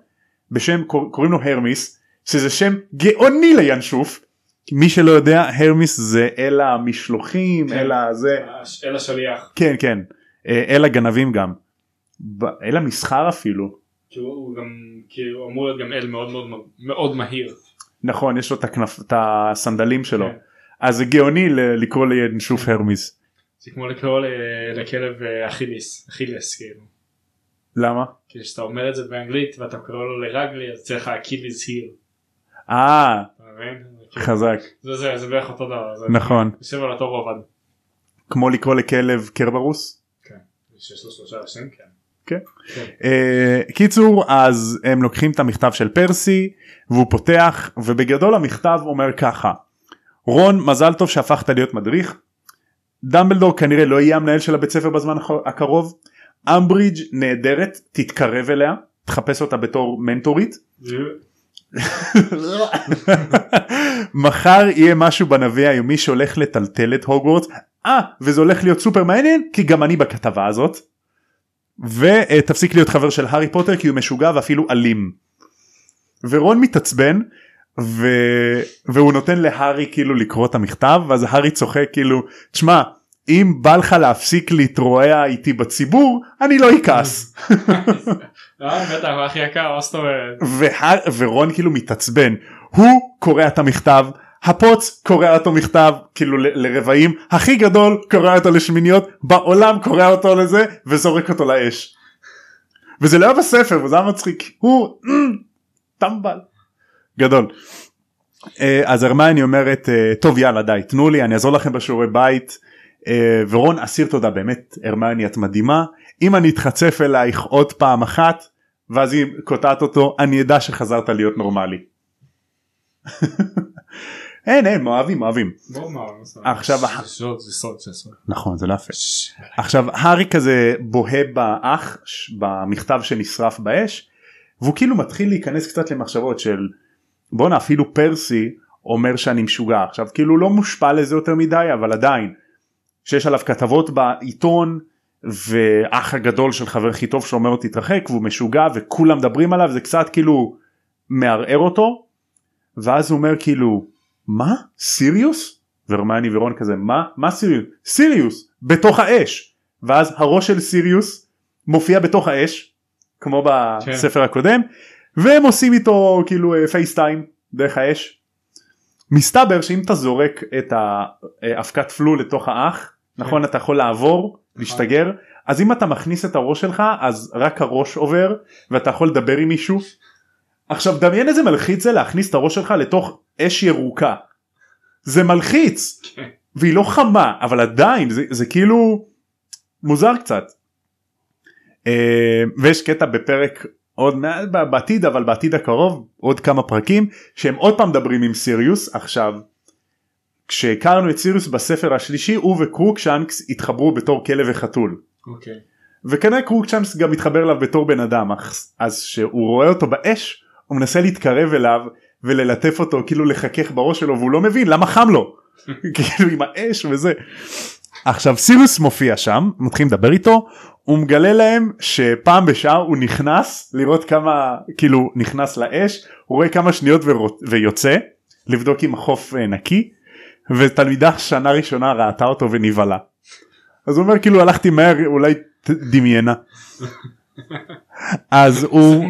בשם קור- קוראים לו הרמיס שזה שם גאוני לינשוף מי שלא יודע הרמיס זה אל המשלוחים כן. אל הזה אל השליח. כן כן אה, אל הגנבים גם אל המסחר אפילו כי הוא- הוא גם הוא אמור להיות גם אל מאוד מאוד מאוד מהיר. נכון יש לו את הכנף את הסנדלים שלו כן. אז זה גאוני לקרוא לינשוף הרמיס זה כמו לקרוא לכלב אה, אכיליס אכילס כאילו. למה? כי כשאתה אומר את זה באנגלית ואתה קורא לו לרגלי אז צריך אכיליס היר. אה? כאילו, חזק זה זה זה בערך אותו דבר. זה נכון יושב על אותו רובד. כמו לקרוא לכלב קרברוס. כן. שיש לו שלושה ראשים כן. כן. כן. אה, קיצור אז הם לוקחים את המכתב של פרסי והוא פותח ובגדול המכתב אומר ככה רון מזל טוב שהפכת להיות מדריך. דמבלדור כנראה לא יהיה המנהל של הבית ספר בזמן הקרוב. אמברידג' נהדרת תתקרב אליה תחפש אותה בתור מנטורית. מחר יהיה משהו בנביא היומי שהולך לטלטל את הוגוורטס אה וזה הולך להיות סופר מעניין כי גם אני בכתבה הזאת. ותפסיק להיות חבר של הארי פוטר כי הוא משוגע ואפילו אלים. ורון מתעצבן ו... והוא נותן להארי כאילו לקרוא את המכתב ואז הארי צוחק כאילו תשמע אם בא לך להפסיק להתרועע איתי בציבור אני לא אכעס. אה, בטח הוא הכי יקר מה זאת אומרת. ורון כאילו מתעצבן הוא קורא את המכתב הפוץ קורא אותו מכתב כאילו לרבעים הכי גדול קורא אותו לשמיניות בעולם קורא אותו לזה וזורק אותו לאש. וזה לא היה בספר וזה היה מצחיק הוא "אמ, טמבל גדול. אה, אז הרמייני אומרת אה, טוב יאללה די תנו לי אני אעזור לכם בשיעורי בית אה, ורון אסיר תודה באמת הרמייני את מדהימה אם אני אתחצף אלייך עוד פעם אחת ואז היא קוטעת אותו אני אדע שחזרת להיות נורמלי. אין אין מה, מה זאת עכשיו. נכון זה לא יפה. עכשיו הארי כזה בוהה באח במכתב שנשרף באש והוא כאילו מתחיל להיכנס קצת למחשבות של בואנה אפילו פרסי אומר שאני משוגע. עכשיו כאילו לא מושפע לזה יותר מדי אבל עדיין שיש עליו כתבות בעיתון ואח הגדול של חבר הכי טוב שאומר לו תתרחק והוא משוגע וכולם מדברים עליו זה קצת כאילו מערער אותו. ואז הוא אומר כאילו מה? סיריוס? ורמני ורון כזה מה? מה סיריוס? סיריוס בתוך האש. ואז הראש של סיריוס מופיע בתוך האש כמו בספר הקודם והם עושים איתו כאילו פייסטיים דרך האש. מסתבר שאם אתה זורק את האבקת פלו לתוך האח נכון אתה יכול לעבור להשתגר. אז אם אתה מכניס את הראש שלך אז רק הראש עובר ואתה יכול לדבר עם מישהו. עכשיו דמיין איזה מלחיץ זה להכניס את הראש שלך לתוך אש ירוקה. זה מלחיץ כן. והיא לא חמה אבל עדיין זה, זה כאילו מוזר קצת. אה, ויש קטע בפרק עוד מעט בעתיד אבל בעתיד הקרוב עוד כמה פרקים שהם עוד פעם מדברים עם סיריוס עכשיו. כשהכרנו את סיריוס בספר השלישי הוא וקרוקשנקס התחברו בתור כלב וחתול. אוקיי. וכנראה קרוקשנקס גם מתחבר אליו בתור בן אדם אז שהוא רואה אותו באש הוא מנסה להתקרב אליו וללטף אותו כאילו לחכך בראש שלו והוא לא מבין למה חם לו כאילו עם האש וזה. עכשיו סירוס מופיע שם מתחילים לדבר איתו הוא מגלה להם שפעם בשעה הוא נכנס לראות כמה כאילו נכנס לאש הוא רואה כמה שניות ורו- ויוצא לבדוק אם החוף אה, נקי ותלמידה שנה ראשונה ראתה אותו ונבהלה. אז הוא אומר כאילו הלכתי מהר אולי דמיינה. אז הוא.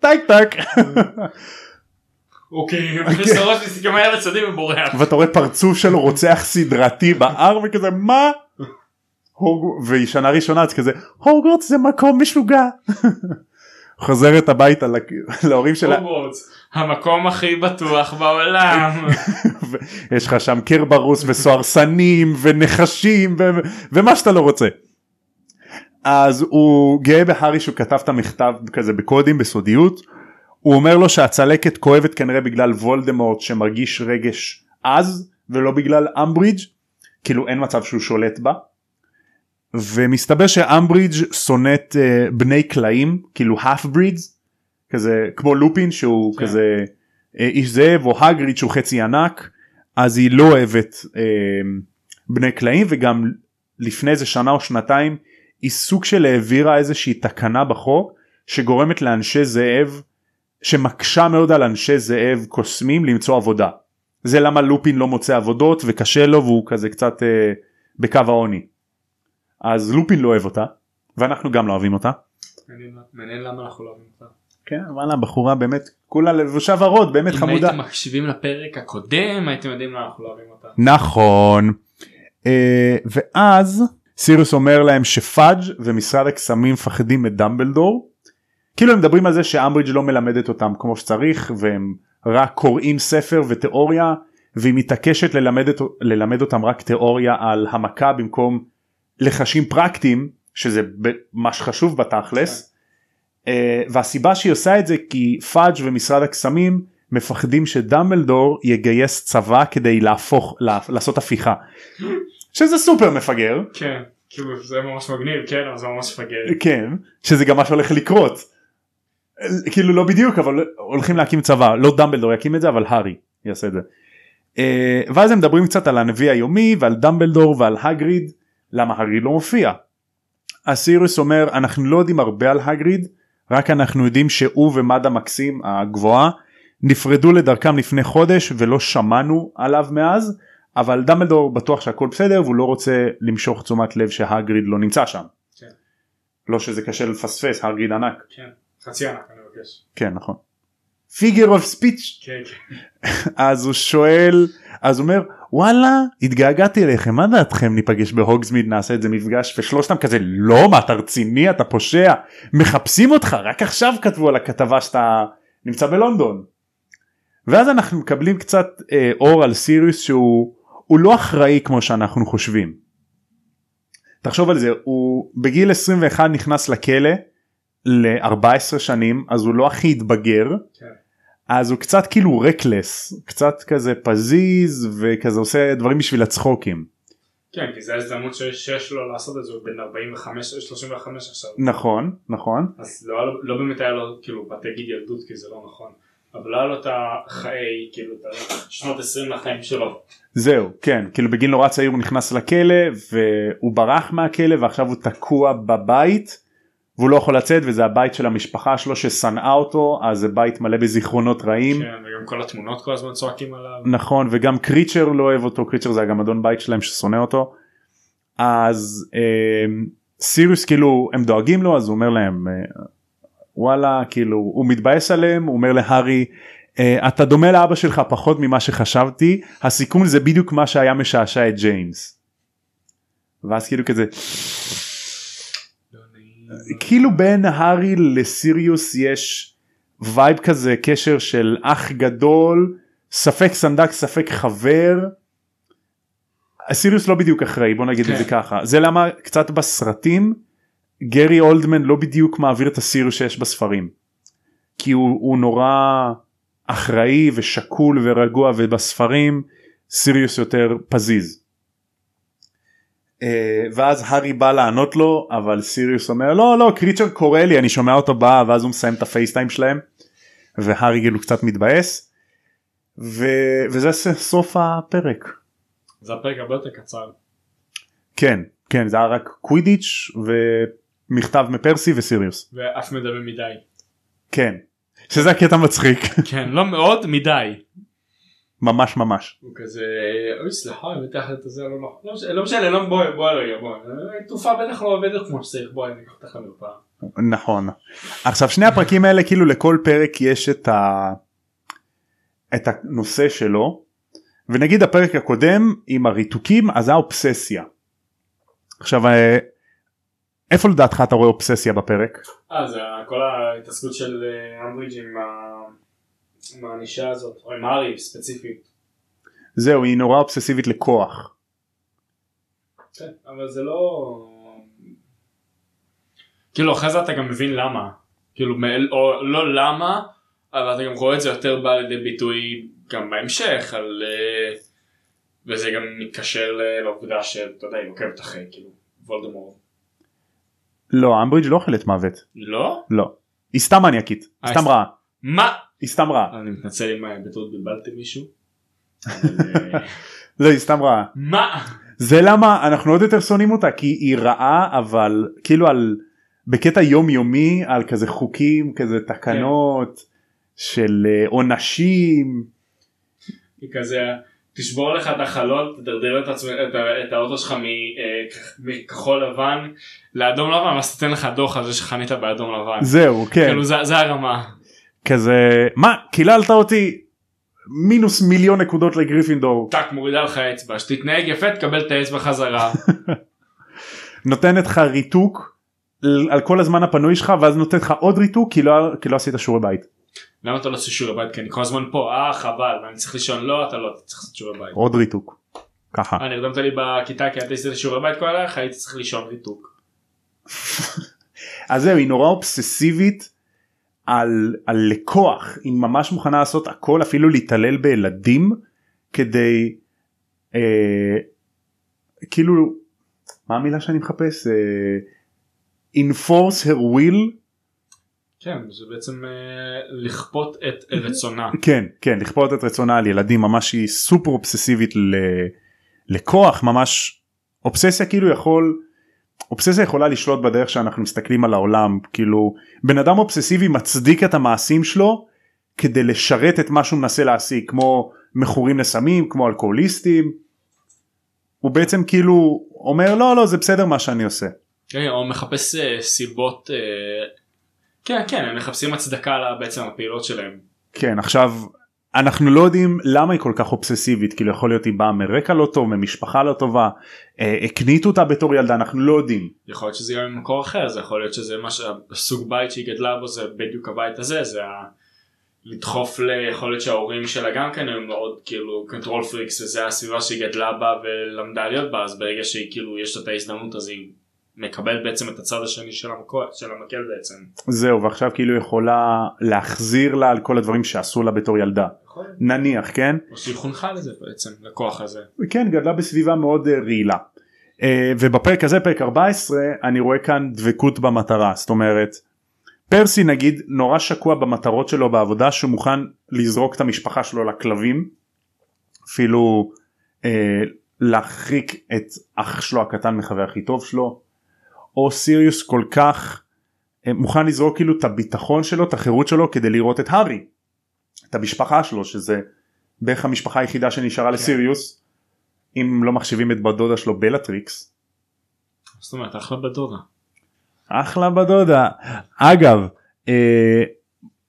טק טק אוקיי. הוא מכניס את הראש מסתכל מהר לצדדים ובורח. ואתה רואה פרצוף של רוצח סדרתי בהר וכזה מה? הוג- והיא שנה ראשונה אז כזה הוגוורטס זה מקום משוגע. חוזרת הביתה להורים שלה המקום הכי בטוח בעולם. יש לך שם קרברוס וסוהרסנים ונחשים ומה שאתה לא רוצה. אז הוא גאה בהארי שהוא כתב את המכתב כזה בקודים בסודיות. הוא אומר לו שהצלקת כואבת כנראה בגלל וולדמורט שמרגיש רגש עז ולא בגלל אמברידג' כאילו אין מצב שהוא שולט בה. ומסתבר שאמברידג' שונאת uh, בני קלעים כאילו half breeds כזה כמו לופין שהוא כן. כזה uh, איש זאב או הגריד שהוא חצי ענק אז היא לא אוהבת uh, בני קלעים וגם לפני איזה שנה או שנתיים היא סוג של העבירה איזושהי תקנה בחוק שגורמת לאנשי זאב שמקשה מאוד על אנשי זאב קוסמים למצוא עבודה. זה למה לופין לא מוצא עבודות וקשה לו והוא כזה קצת אה, בקו העוני. אז לופין לא אוהב אותה ואנחנו גם לא אוהבים אותה. מעניין- למה אנחנו לא אוהבים אותה. כן וואלה בחורה באמת כולה לבושה ורוד באמת אם חמודה. הייתם מקשיבים לפרק הקודם הייתם יודעים למה אנחנו לא אוהבים אותה. נכון. אה, ואז סיריוס אומר להם שפאג' ומשרד הקסמים מפחדים מדמבלדור. כאילו הם מדברים על זה שאמברידג' לא מלמדת אותם כמו שצריך והם רק קוראים ספר ותיאוריה והיא מתעקשת ללמד, את, ללמד אותם רק תיאוריה על המכה במקום לחשים פרקטיים שזה מה שחשוב בתכלס. אה, והסיבה שהיא עושה את זה כי פאג' ומשרד הקסמים מפחדים שדמבלדור יגייס צבא כדי להפוך לה- לעשות הפיכה. שזה סופר מפגר כן. כאילו זה ממש מגניב כן אבל זה ממש מפגר. כן שזה גם מה שהולך לקרות. כאילו לא בדיוק אבל הולכים להקים צבא לא דמבלדור יקים את זה אבל הארי יעשה את זה. אה, ואז הם מדברים קצת על הנביא היומי ועל דמבלדור ועל הגריד למה הגריד לא מופיע. אז סיריוס אומר אנחנו לא יודעים הרבה על הגריד רק אנחנו יודעים שהוא ומדה מקסים הגבוהה נפרדו לדרכם לפני חודש ולא שמענו עליו מאז אבל דמבלדור בטוח שהכל בסדר והוא לא רוצה למשוך תשומת לב שהגריד לא נמצא שם. כן. לא שזה קשה לפספס הגריד ענק. כן. חצי ענק אני מבקש. כן נכון. פיגר אוף ספיץ' כן כן. אז הוא שואל אז הוא אומר וואלה התגעגעתי אליכם מה דעתכם ניפגש בהוגזמיד נעשה את זה מפגש ושלושתם כזה לא מה אתה רציני אתה פושע מחפשים אותך רק עכשיו כתבו על הכתבה שאתה נמצא בלונדון. ואז אנחנו מקבלים קצת אה, אור על סיריוס שהוא הוא לא אחראי כמו שאנחנו חושבים. תחשוב על זה הוא בגיל 21 נכנס לכלא ל-14 שנים אז הוא לא הכי התבגר כן. אז הוא קצת כאילו רקלס קצת כזה פזיז וכזה עושה דברים בשביל הצחוקים כן כי זה ההזדמנות שיש לו לעשות את זה הוא בן 45 35 עכשיו. נכון נכון אז לא, לא באמת היה לו כאילו בתי גיד ילדות כי זה לא נכון. אבל לא היה לו את החיי כאילו את השנות 20 לחיים שלו. זהו כן כאילו בגיל נורא צעיר הוא נכנס לכלא והוא ברח מהכלא ועכשיו הוא תקוע בבית והוא לא יכול לצאת וזה הבית של המשפחה שלו ששנאה אותו אז זה בית מלא בזיכרונות רעים כן וגם כל התמונות כל הזמן צועקים עליו. נכון וגם קריצ'ר לא אוהב אותו קריצ'ר זה גם אדון בית שלהם ששונא אותו אז אה, סיריוס כאילו הם דואגים לו אז הוא אומר להם אה, וואלה כאילו הוא מתבאס עליהם הוא אומר להארי אה, אתה דומה לאבא שלך פחות ממה שחשבתי הסיכום זה בדיוק מה שהיה משעשע את ג'יימס. ואז כאילו כזה. כאילו בין הארי לסיריוס יש vibe כזה קשר של אח גדול ספק סנדק ספק חבר. סיריוס לא בדיוק אחראי בוא נגיד את זה כן. ככה זה למה קצת בסרטים גרי אולדמן לא בדיוק מעביר את הסיריוס שיש בספרים. כי הוא, הוא נורא אחראי ושקול ורגוע ובספרים סיריוס יותר פזיז. אה, ואז הארי בא לענות לו אבל סיריוס אומר לא לא קריצ'ר קורא לי אני שומע אותו בא ואז הוא מסיים את הפייסטיים שלהם והארי כאילו קצת מתבאס ו... וזה סוף הפרק זה הפרק הרבה יותר קצר. כן כן זה היה רק קווידיץ' ומכתב מפרסי וסיריוס ואף מדבר מדי. כן שזה הקטע מצחיק כן לא מאוד מדי. ממש ממש הוא כזה אוי סליחה מתחת לזה לא נכון. לא משנה, לא משנה לא בואי בואי רגע בואי. תעופה בטח לא עובדת כמו שצריך בואי אני אקח אותך למרפאה. נכון עכשיו שני הפרקים האלה כאילו לכל פרק יש את ה... את הנושא שלו ונגיד הפרק הקודם עם הריתוקים אז היה אובססיה. עכשיו אה, איפה לדעתך אתה רואה אובססיה בפרק? אה זה כל ההתעסקות של אה, אמברידג' עם ה- עם הענישה הזאת או עם הארי ספציפית. זהו היא נורא אובססיבית לכוח. כן, אבל זה לא... כאילו אחרי זה אתה גם מבין למה. כאילו או לא למה אבל אתה גם רואה את זה יותר בא לידי ביטוי גם בהמשך על אה, וזה גם מתקשר לעובדה שאתה יודע היא עוקבת אחרי כאילו וולדמורט. לא אמברידג' לא אוכלת מוות לא? לא היא סתם מניאקית אה, סתם רעה מה? היא סתם רעה אני מתנצל אם אה, בטעות בלבלתי מישהו. לא היא סתם רעה מה? זה למה אנחנו עוד יותר שונאים אותה כי היא רעה אבל כאילו על בקטע יומיומי על כזה חוקים כזה תקנות של אה, עונשים היא כזה תשבור לך את החלון תדרדר את, עצמך, את, את האוטו שלך אה, מכחול לבן לאדום לבן ואז תיתן לך דוח על זה שחנית באדום לבן. זהו כן כאילו זה, זה הרמה. כזה מה קיללת אותי? מינוס מיליון נקודות לגריפינדור. טאק מורידה לך אצבע שתתנהג יפה תקבל את האצבע חזרה. נותנת לך ריתוק על- כל הזמן הפנוי שלך ואז נותנת לך עוד ריתוק כי לא כי לא עשית שיעורי בית. למה אתה לא עושה שיעורי בית? כי אני כל הזמן פה. אה חבל. ואני צריך לישון? לא אתה לא אתה צריך לעשות שיעורי בית. עוד ריתוק. ככה. אה, נרדמת לי בכיתה כי את עשית שיעורי בית כל הלילה הייתי צריך לישון ריתוק. אז זהו היא נורא אובססיבית על, על לקוח. היא ממש מוכנה לעשות הכל אפילו להתעלל בילדים כדי אה, כאילו מה המילה שאני מחפש? אה, enforce her will? כן זה בעצם אה, לכפות את רצונה. כן כן לכפות את רצונה על ילדים ממש היא סופר אובססיבית ל, לכוח ממש אובססיה כאילו יכול אובססיה יכולה לשלוט בדרך שאנחנו מסתכלים על העולם כאילו בן אדם אובססיבי מצדיק את המעשים שלו כדי לשרת את מה שהוא מנסה להשיג כמו מכורים לסמים כמו אלכוהוליסטים. הוא בעצם כאילו אומר לא לא זה בסדר מה שאני עושה. כן, או מחפש אה, סיבות אה, כן כן הם מחפשים הצדקה בעצם הפעילות שלהם. כן עכשיו אנחנו לא יודעים למה היא כל כך אובססיבית כאילו יכול להיות היא באה מרקע לא טוב ממשפחה לא טובה אה, הקניטו אותה בתור ילדה אנחנו לא יודעים. יכול להיות שזה גם ממקור אחר זה יכול להיות שזה מה שהסוג בית שהיא גדלה בו זה בדיוק הבית הזה זה ה... לדחוף ליכול להיות שההורים שלה גם כן היו מאוד כאילו control freaks וזה הסביבה שהיא גדלה בה ולמדה להיות בה אז ברגע שהיא כאילו יש לה את ההזדמנות אז היא מקבלת בעצם את הצד השני של המקור של המקל בעצם. זהו ועכשיו כאילו יכולה להחזיר לה על כל הדברים שעשו לה בתור ילדה יכול להיות. נניח כן או שהיא חונכה לזה בעצם לכוח הזה. כן גדלה בסביבה מאוד אה, רעילה. אה, ובפרק הזה פרק 14 אני רואה כאן דבקות במטרה זאת אומרת פרסי נגיד נורא שקוע במטרות שלו בעבודה שהוא מוכן לזרוק את המשפחה שלו לכלבים אפילו אה, להרחיק את אח שלו הקטן מחבר הכי טוב שלו או סיריוס כל כך אה, מוכן לזרוק כאילו את הביטחון שלו את החירות שלו כדי לראות את הארי את המשפחה שלו שזה בערך המשפחה היחידה שנשארה לסיריוס אם לא מחשיבים את בת דודה שלו בלטריקס זאת אומרת אחלה בדודה. אחלה בדודה אגב אה,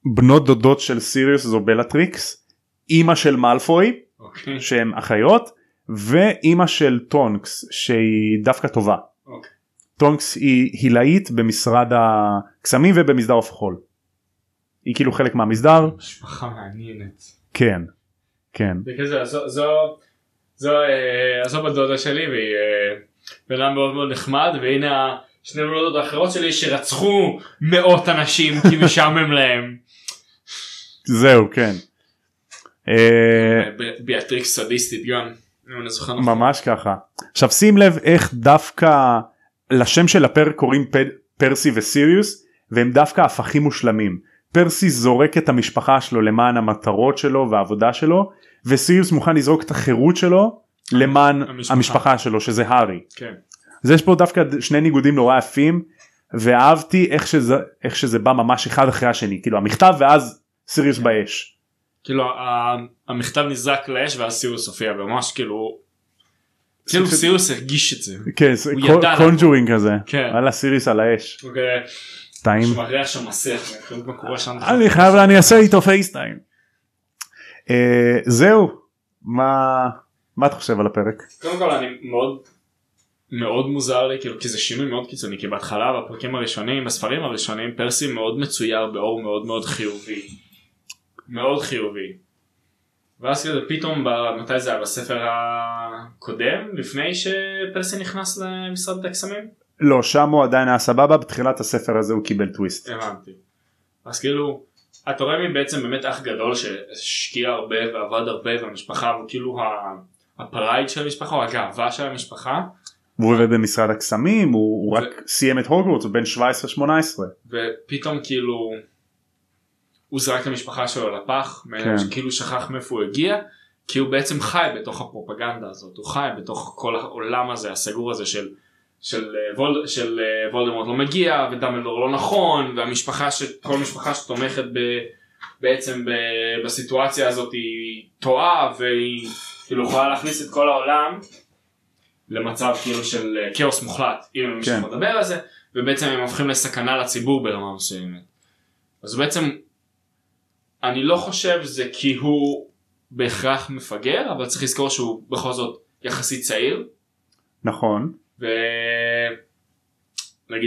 בנות דודות של סיריוס זו בלטריקס אימא של מאלפוי אוקיי. שהם אחיות ואימא של טונקס שהיא דווקא טובה. טונקס היא הילאית במשרד הקסמים ובמסדר עוף החול. היא כאילו חלק מהמסדר משפחה מעניינת. כן כן בקיצור זו זו זו אה, זו בת דודה שלי והיא אה, בן אדם מאוד מאוד נחמד והנה שני בנות האחרות שלי שרצחו מאות אנשים כי משעמם להם. זהו כן. אה, בלטריקס סדיסטית גם. אם אני זוכר נכון. ממש ככה. עכשיו שים לב איך דווקא לשם של הפרק קוראים פ... פרסי וסיריוס והם דווקא הפכים מושלמים. פרסי זורק את המשפחה שלו למען המטרות שלו והעבודה שלו וסיריוס מוכן לזרוק את החירות שלו למען המשפחה. המשפחה שלו שזה הארי. כן. אז יש פה דווקא שני ניגודים נורא יפים ואהבתי איך שזה איך שזה בא ממש אחד אחרי השני כאילו המכתב ואז סיריוס באש. כאילו המכתב נזרק לאש ואז סיריוס הופיע וממש כאילו. כאילו סיריוס הרגיש את זה. כן conjuring כזה. כן. וואלה סיריוס על האש. אוקיי. שם מסך. אני חייב אני אעשה איתו FaceTime. אה, זהו מה מה אתה חושב על הפרק? קודם כל אני מאוד מאוד מוזר לי כאילו כי זה שינוי מאוד קיצוני כי בהתחלה בפרקים הראשונים בספרים הראשונים פרסי מאוד מצויר באור מאוד מאוד חיובי. מאוד חיובי. ואז כזה פתאום ב- מתי זה היה בספר הקודם לפני שפרסי נכנס למשרד הקסמים? לא שם הוא עדיין היה סבבה בתחילת הספר הזה הוא קיבל טוויסט. הבנתי. אז כאילו אתה רואה מי בעצם באמת אח גדול שהשקיע הרבה ועבד הרבה והמשפחה הוא כאילו ה- ה pride של המשפחה או הגאווה של המשפחה הוא עובד במשרד הקסמים הוא, הוא רק סיים את הוגוורטס הוא בן 17-18 ופתאום כאילו הוא זרק את המשפחה שלו לפח כן. כאילו שכח מאיפה הוא הגיע כי הוא בעצם חי בתוך הפרופגנדה הזאת הוא חי בתוך כל העולם הזה הסגור הזה של של, אה, וול, של אה, וולדמורט לא מגיע ודמבלדור לא נכון והמשפחה שכל משפחה שתומכת ב, בעצם ב, בסיטואציה הזאת היא טועה והיא כאילו יכולה להכניס את כל העולם למצב כאילו של אה, כאוס מוחלט אם הם כן. ממשיכים לדבר על זה ובעצם הם הופכים לסכנה לציבור ברמה מסוימת. אז בעצם אני לא חושב זה כי הוא בהכרח מפגר אבל צריך לזכור שהוא בכל זאת יחסית צעיר נכון ונגיד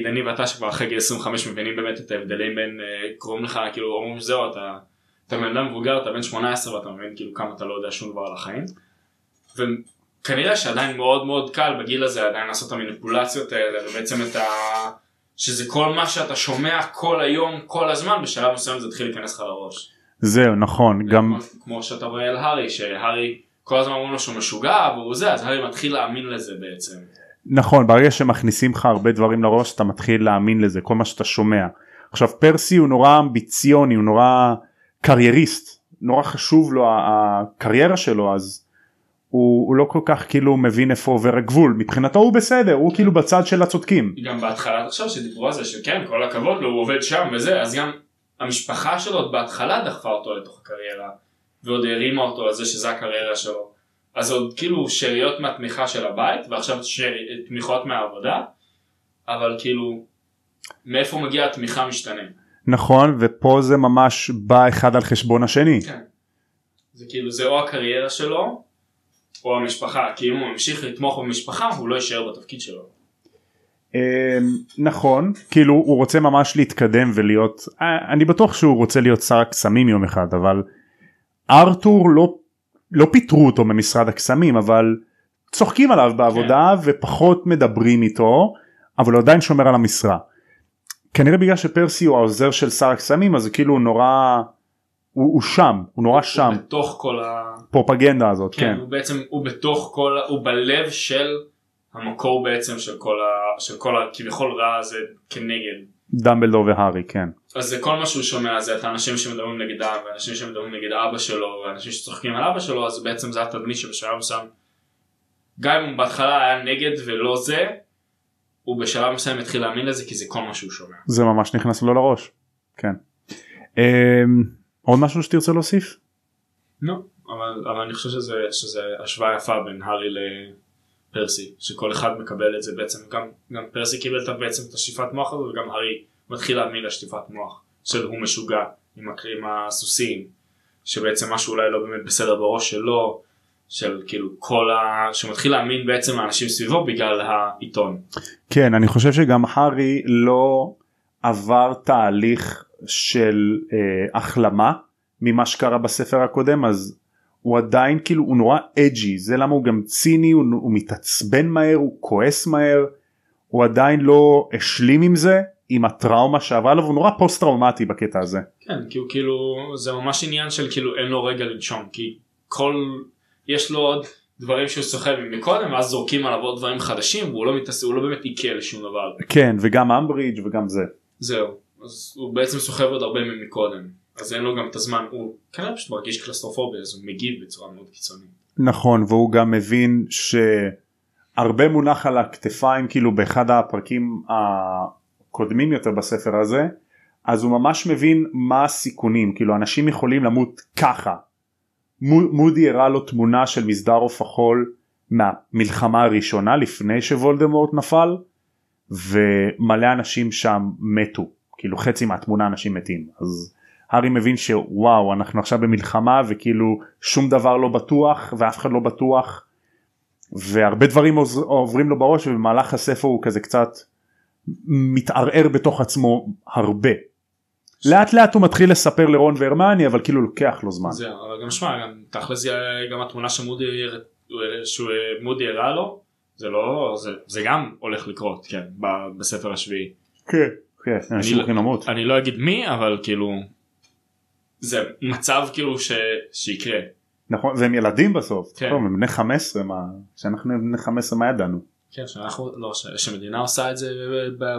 אני ואתה שכבר אחרי גיל 25 מבינים באמת את ההבדלים בין אה, קוראים לך כאילו אומרים שזהו אתה אתה בן אדם מבוגר אתה בן 18 ואתה מבין כאילו כמה אתה לא יודע שום דבר על החיים. וכנראה שעדיין מאוד מאוד קל בגיל הזה עדיין לעשות את המניפולציות האלה ובעצם את ה... שזה כל מה שאתה שומע כל היום כל הזמן בשלב מסוים זה התחיל להיכנס לך לראש. זהו נכון גם כמו, שאתה רואה על הארי שהארי כל הזמן אומרים לו שהוא משוגע והוא זה אז הארי מתחיל להאמין לזה בעצם. נכון ברגע שמכניסים לך הרבה דברים לראש אתה מתחיל להאמין לזה כל מה שאתה שומע. עכשיו פרסי הוא נורא אמביציוני הוא נורא קרייריסט נורא חשוב לו הקריירה שלו אז הוא, הוא לא כל כך כאילו מבין איפה עובר הגבול מבחינתו הוא בסדר הוא כאילו בצד של הצודקים. גם בהתחלה עכשיו שדיברו על זה שכן כל הכבוד לו הוא עובד שם וזה אז גם המשפחה שלו עוד בהתחלה דחפה אותו לתוך הקריירה ועוד הרימה אותו על זה שזה הקריירה שלו אז עוד כאילו שאריות מהתמיכה של הבית ועכשיו שאר... תמיכות מהעבודה אבל כאילו מאיפה מגיעה התמיכה משתנה. נכון ופה זה ממש בא אחד על חשבון השני. כן. זה כאילו זה או הקריירה שלו או המשפחה כי אם הוא ממשיך לתמוך במשפחה הוא לא יישאר בתפקיד שלו. אמ, נכון כאילו הוא רוצה ממש להתקדם ולהיות אה, אני בטוח שהוא רוצה להיות שר הקסמים יום אחד אבל ארתור לא לא פיטרו אותו ממשרד הקסמים אבל צוחקים עליו בעבודה כן. ופחות מדברים איתו אבל הוא עדיין שומר על המשרה. כנראה בגלל שפרסי הוא העוזר של שר הקסמים אז כאילו הוא נורא הוא, הוא שם הוא נורא שם הוא בתוך כל ה... פרופגנדה הזאת כן, כן הוא בעצם הוא בתוך כל הוא בלב של המקור בעצם של כל ה... של כל הכביכול רע הזה כנגד. דמבלדור והארי כן אז זה כל מה שהוא שומע זה את האנשים שמדברים נגדם ואנשים שמדברים נגד אבא שלו ואנשים שצוחקים על אבא שלו אז בעצם זה התדמית שבשלב מסוים גם אם הוא בהתחלה היה נגד ולא זה הוא בשלב מסוים התחיל להאמין לזה כי זה כל מה שהוא שומע. זה ממש נכנס לו לראש כן. אמ, עוד משהו שתרצה להוסיף? לא, אבל, אבל אני חושב שזה, שזה השוואה יפה בין הארי לפרסי, שכל אחד מקבל את זה בעצם, גם, גם פרסי קיבל בעצם את השטיפת מוח הזו וגם הארי מתחיל להאמין לשטיפת מוח של הוא משוגע עם, עם הסוסים, שבעצם משהו אולי לא באמת בסדר בראש שלו, של כאילו כל ה... שמתחיל להאמין בעצם לאנשים סביבו בגלל העיתון. כן אני חושב שגם הארי לא עבר תהליך של אה, החלמה ממה שקרה בספר הקודם אז הוא עדיין כאילו הוא נורא אג'י זה למה הוא גם ציני הוא, הוא מתעצבן מהר הוא כועס מהר הוא עדיין לא השלים עם זה עם הטראומה שעברה עליו הוא נורא פוסט טראומטי בקטע הזה. כן, כי הוא כאילו, זה ממש עניין של כאילו אין לו רגע לנשום, כי כל, יש לו עוד דברים שהוא סוחב מקודם, ואז זורקים עליו עוד דברים חדשים, והוא לא מתעסק, הוא לא באמת עיקר לשום דבר. כן וגם אמברידג' וגם זה. זהו, אז הוא בעצם סוחב עוד הרבה מקודם, אז אין לו גם את הזמן, הוא כנראה פשוט מרגיש קלסטרופוביה, אז הוא מגיב בצורה מאוד קיצונית. נכון והוא גם מבין שהרבה מונח על הכתפיים כאילו באחד הפרקים הקודמים יותר בספר הזה אז הוא ממש מבין מה הסיכונים כאילו אנשים יכולים למות ככה. מו- מודי הראה לו תמונה של מסדר עוף החול מהמלחמה הראשונה לפני שוולדמורט נפל ומלא אנשים שם מתו כאילו חצי מהתמונה אנשים מתים אז הארי מבין שוואו אנחנו עכשיו במלחמה וכאילו שום דבר לא בטוח ואף אחד לא בטוח והרבה דברים עוברים לו בראש ובמהלך הספר הוא כזה קצת מתערער בתוך עצמו הרבה. לאט לאט הוא מתחיל לספר לרון והרמני אבל כאילו לוקח לו זמן. זהו, אבל גם שמע, גם תכל'ס זה גם התמונה שמודי, שמודי הראה לו, זה לא, זה, זה גם הולך לקרות, כן, בספר השביעי. כן. כן. אנשים לא- הולכים למות. אני לא אגיד מי אבל כאילו זה מצב כאילו ש... שיקרה נכון והם ילדים בסוף כן. טוב, הם בני 15 מה כשאנחנו בני 15 מה ידענו כן, שאנחנו, לא, ש- שמדינה עושה את זה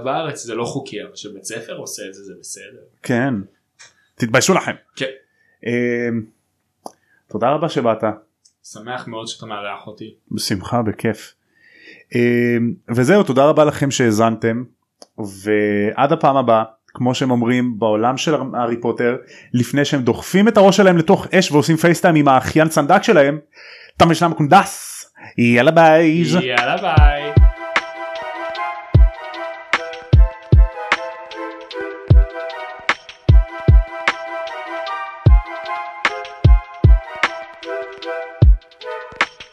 בארץ זה לא חוקי, אבל שבית ספר עושה את זה זה בסדר. כן תתביישו לכם כן. אמ, תודה רבה שבאת שמח מאוד שאתה מארח אותי. בשמחה בכיף אמ, וזהו תודה רבה לכם שהאזנתם ועד הפעם הבאה כמו שהם אומרים בעולם של הארי פוטר לפני שהם דוחפים את הראש שלהם לתוך אש ועושים FaceTime עם האחיין סנדק שלהם. תם ונשלם קונדס יאללה ביי. יאללה ביי.